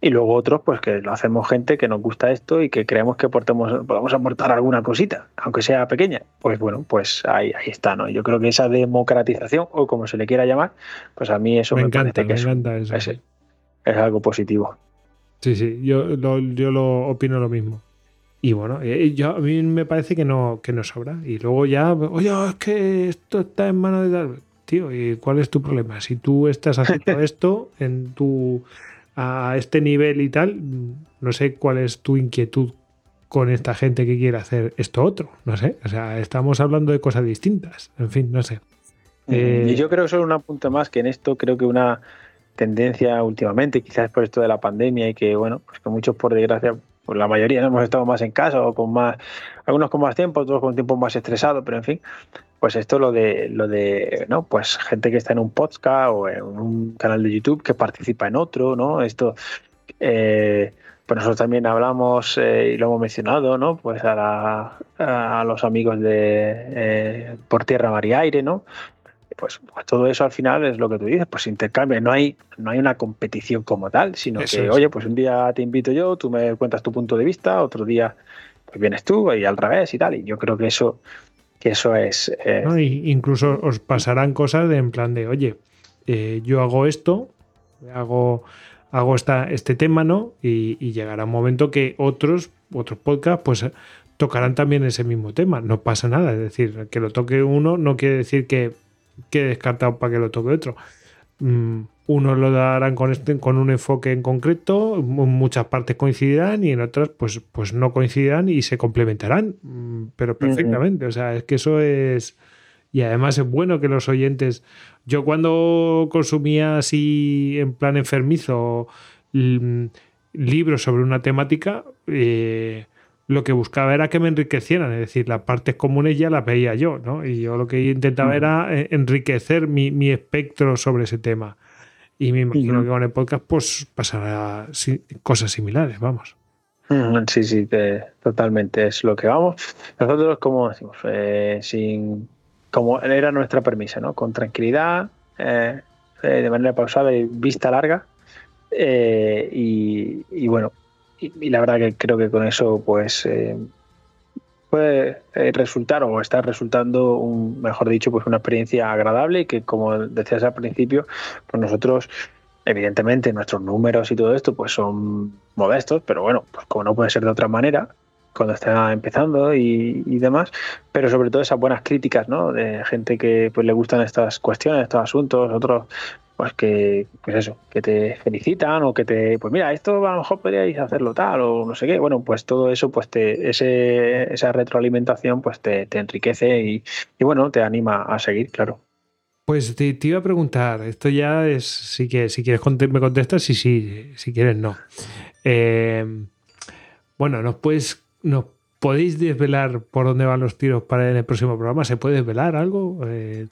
y luego otros, pues que lo hacemos gente que nos gusta esto y que creemos que portemos, podamos aportar alguna cosita, aunque sea pequeña. Pues bueno, pues ahí, ahí está, ¿no? Yo creo que esa democratización, o como se le quiera llamar, pues a mí eso me, encanta, que es, es, algo positivo. Sí, sí, yo lo, yo lo opino lo mismo. Y bueno, eh, yo, a mí me parece que no, que no sobra. Y luego ya, oye, es que esto está en manos de tal. Tío, ¿y cuál es tu problema? Si tú estás haciendo esto en tu a este nivel y tal, no sé cuál es tu inquietud con esta gente que quiere hacer esto otro, no sé, o sea, estamos hablando de cosas distintas, en fin, no sé. y eh, yo creo que solo un apunte más que en esto creo que una tendencia últimamente, quizás por esto de la pandemia y que, bueno, pues que muchos por desgracia, pues la mayoría hemos estado más en casa o con más, algunos con más tiempo, otros con tiempo más estresado, pero en fin, pues esto lo de lo de no pues gente que está en un podcast o en un canal de YouTube que participa en otro no esto eh, pues nosotros también hablamos eh, y lo hemos mencionado no pues a, a los amigos de eh, por tierra mar y aire no pues, pues, todo eso al final es lo que tú dices, pues intercambio, no hay, no hay una competición como tal, sino que, oye, pues un día te invito yo, tú me cuentas tu punto de vista, otro día pues vienes tú y al revés y tal, y yo creo que eso, que eso es... Eh, incluso os pasarán cosas de en plan de, oye, eh, yo hago esto, hago, hago esta, este tema, ¿no? Y, llegará un momento que otros, otros podcasts, pues tocarán también ese mismo tema. No pasa nada. Es decir, que lo toque uno no quiere decir que quede descartado para que lo toque otro. Mm, unos lo darán con, este, con un enfoque en concreto, muchas partes coincidirán y en otras pues, pues no coincidirán y se complementarán, mm, pero perfectamente. O sea, es que eso es... Y además es bueno que los oyentes... Yo cuando consumía así en plan enfermizo mm, libros sobre una temática, eh, lo que buscaba era que me enriquecieran, es decir, las partes comunes ya las veía yo, ¿no? Y yo lo que intentaba era eh, enriquecer mi, mi espectro sobre ese tema. Y me imagino que con el podcast pues pasará cosas similares, vamos. Sí, sí, totalmente es lo que vamos. Nosotros, como decimos, eh, sin, como era nuestra permisa, ¿no? Con tranquilidad, eh, eh, de manera pausada y vista larga. Y, bueno, y, la verdad que creo que con eso, pues puede eh, resultar o está resultando, un, mejor dicho, pues una experiencia agradable y que, como decías al principio, pues nosotros, evidentemente, nuestros números y todo esto, pues son modestos, pero bueno, pues como no puede ser de otra manera, cuando está empezando y, y, demás, pero sobre todo esas buenas críticas, ¿no? De gente que pues le gustan estas cuestiones, estos asuntos, otros pues que, pues eso, que te felicitan o que te, pues mira, esto a lo mejor podríais hacerlo tal o no sé qué. Bueno, pues todo eso, pues te, ese, esa retroalimentación, pues te, enriquece y, bueno, te anima a seguir, claro. Pues te, iba a preguntar, esto ya es, si, que, si quieres me contestas, sí, sí, si quieres no. Eh, bueno, nos puedes, nos podéis desvelar por dónde van los tiros para en el próximo programa. ¿Se puede desvelar algo? Eh,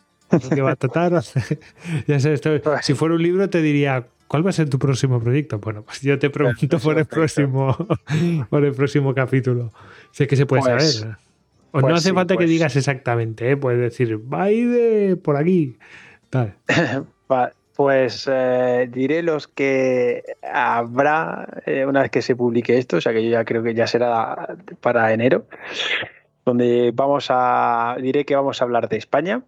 que va a tratar. ya sé, si fuera un libro te diría, ¿cuál va a ser tu próximo proyecto? Bueno, pues yo te pregunto por el próximo, por el próximo capítulo. Sé que se puede pues, saber. O no pues hace falta que pues digas exactamente, ¿eh? puedes decir, va a ir de por aquí. Tal. Pues eh, diré los que habrá eh, una vez que se publique esto, o sea que yo ya creo que ya será para enero, donde vamos a, diré que vamos a hablar de España,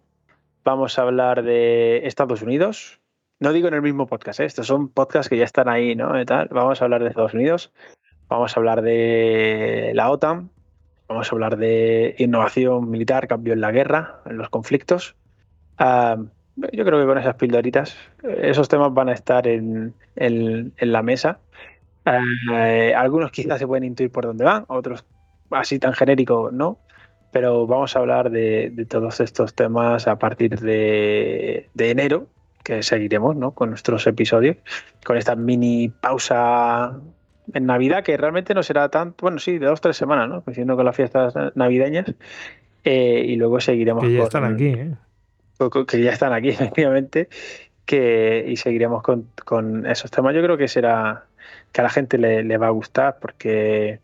vamos a hablar de Estados Unidos. No digo en el mismo podcast, ¿eh? estos son podcasts que ya están ahí, ¿no? Vamos a hablar de Estados Unidos, vamos a hablar de la OTAN, vamos a hablar de innovación militar, cambio en la guerra, en los conflictos. Yo creo que con esas pildoritas, esos temas van a estar en, en, la mesa. Eh, algunos quizás se pueden intuir por dónde van, otros así tan genérico no, pero vamos a hablar de, todos estos temas a partir de, de, enero, que seguiremos ¿no? con nuestros episodios, con esta mini pausa en Navidad, que realmente no será tan, bueno, sí, de dos o tres semanas, ¿no? Coincidiendo con las fiestas navideñas. Eh, y luego seguiremos. Que ya están aquí, ¿eh? Que ya están aquí, efectivamente. Que, y seguiremos con, con, esos temas. Yo creo que será que a la gente le, va a gustar porque,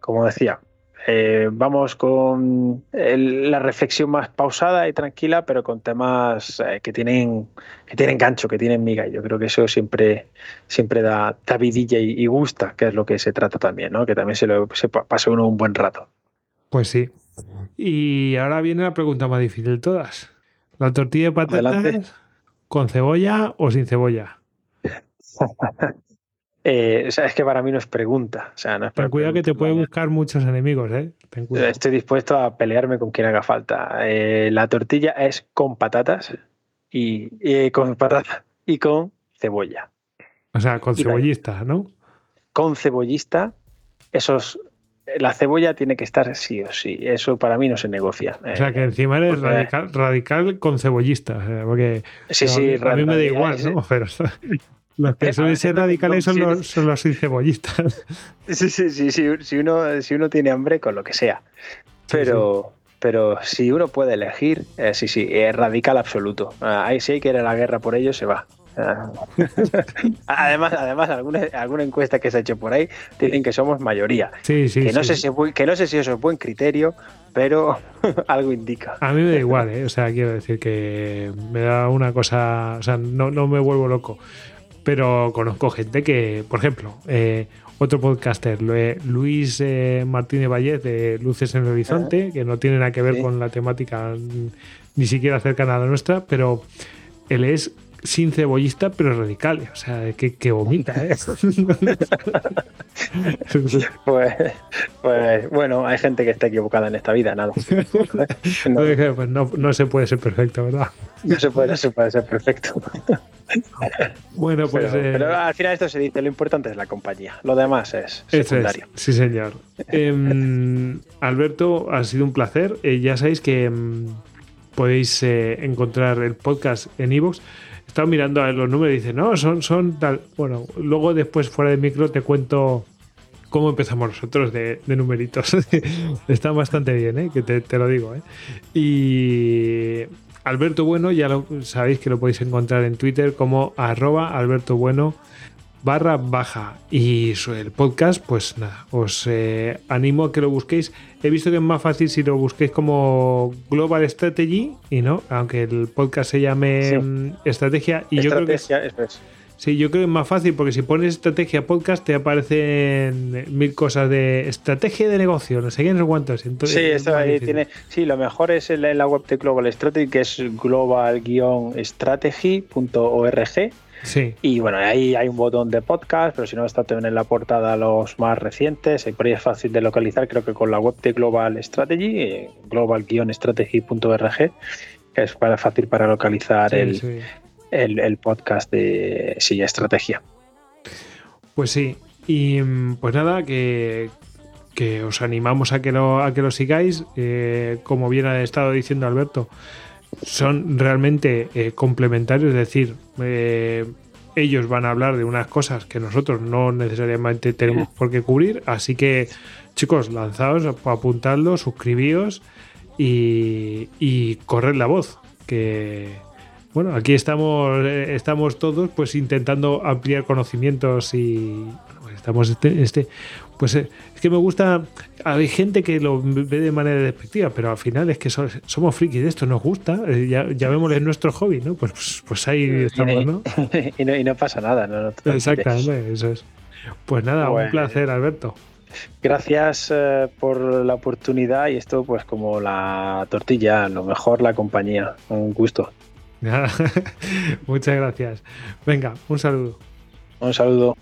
como decía, eh, vamos con la reflexión más pausada y tranquila, pero con temas eh, que tienen que tienen gancho, que tienen miga. Y yo creo que eso siempre, siempre da, da vidilla y, gusta, que es lo que se trata también, ¿no? Que también se, lo, se pase uno un buen rato. Pues sí. Y ahora viene la pregunta más difícil de todas. ¿La tortilla de patatas con cebolla o sin cebolla? Eh, o sea, es que para mí no es pregunta. O sea, no es Ten cuidado que te puede buscar muchos enemigos, ¿eh? Estoy dispuesto a pelearme con quien haga falta. Eh, la tortilla es con patatas y, con patatas y con cebolla. O sea, con cebollista, ¿no? Con cebollista, esos la cebolla tiene que estar sí o sí. Eso para mí no se negocia. O sea, que encima eres radical, radical con cebollista. Porque sí, sí, a mí, me da igual, ¿no? Pero los que suelen ser radicales son los, son los cebollistas. Sí, sí, sí, sí, si, uno, si uno tiene hambre, con lo que sea. Pero, pero si uno puede elegir, eh, sí, sí, es radical absoluto. Ah, ahí sí hay que ir a la guerra por ello, se va. Ah. además, además alguna, alguna encuesta que se ha hecho por ahí dicen que somos mayoría. Sí, sí, que, no Sé si, que no sé si eso es buen criterio, pero algo indica. A mí me da igual, ¿eh? o sea, quiero decir que me da una cosa, o sea, no, no me vuelvo loco pero conozco gente que, por ejemplo, eh, otro podcaster, Luis eh, Martínez Vallez de Luces en el Horizonte, que no tiene nada que ver con la temática ni siquiera cercana a la nuestra, pero él es sin cebollista, pero radical. O sea, que, que vomita, ¿eh? pues, pues, bueno, hay gente que está equivocada en esta vida, nada. No, pues no, no se puede ser perfecto, ¿verdad? No se puede, no se puede ser perfecto. Bueno, pues. Pero, eh, al final esto se dice: lo importante es la compañía. Lo demás es secundario. Sí, señor. Em, Alberto, ha sido un placer. Eh, ya sabéis que em, podéis eh, encontrar el podcast en iVoox. Estado mirando a los números y dice: No, son, son tal. Bueno, luego después, fuera de micro, te cuento cómo empezamos nosotros de, numeritos. Está bastante bien, ¿eh? que te, te, lo digo. ¿eh? Y Alberto Bueno, ya lo sabéis que lo podéis encontrar en Twitter como arroba Alberto Bueno barra baja. Y el podcast, pues nada, os eh, animo a que lo busquéis. He visto que es más fácil si lo busquéis como Global Strategy y no, aunque el podcast se llame mm, Estrategia. Y yo creo que Sí, yo creo que es más fácil porque si pones estrategia podcast te aparecen mil cosas de estrategia de negocio, no sé qué, no sé cuántos. Entonces, sí, ahí tiene. Sí, lo mejor es en la web de Global Strategy, que es global-strategy.org. Sí. Y bueno, ahí hay un botón de podcast, pero si no está también en la portada los más recientes. Por ahí es fácil de localizar, creo que con la web de Global Strategy, global-strategy.org, es para, fácil para localizar el, el, podcast de Silla Estrategia. Pues sí, y mm, pues nada, que, que os animamos a que lo, a que lo sigáis. Eh, como bien ha estado diciendo Alberto, son realmente eh, complementarios, es decir, eh, ellos van a hablar de unas cosas que nosotros no necesariamente tenemos por qué cubrir. Así que, chicos, lanzaos, apuntadlo, suscribíos y, y corred la voz. Que, bueno, aquí estamos, eh, estamos todos pues intentando ampliar conocimientos y pues, estamos este, este pues eh, es que me gusta, hay gente que lo ve de manera despectiva, pero al final es que somos frikis de esto, nos gusta, eh, ya, ya vemos es nuestro hobby, ¿no? Pues, pues, pues ahí estamos, ¿no? y ¿no? Y no pasa nada, ¿no? Exactamente, eso es. Pues nada, un placer, Alberto. Gracias por la oportunidad y esto pues como la tortilla, lo mejor la compañía, un gusto. Muchas gracias. Venga, un saludo. Un saludo.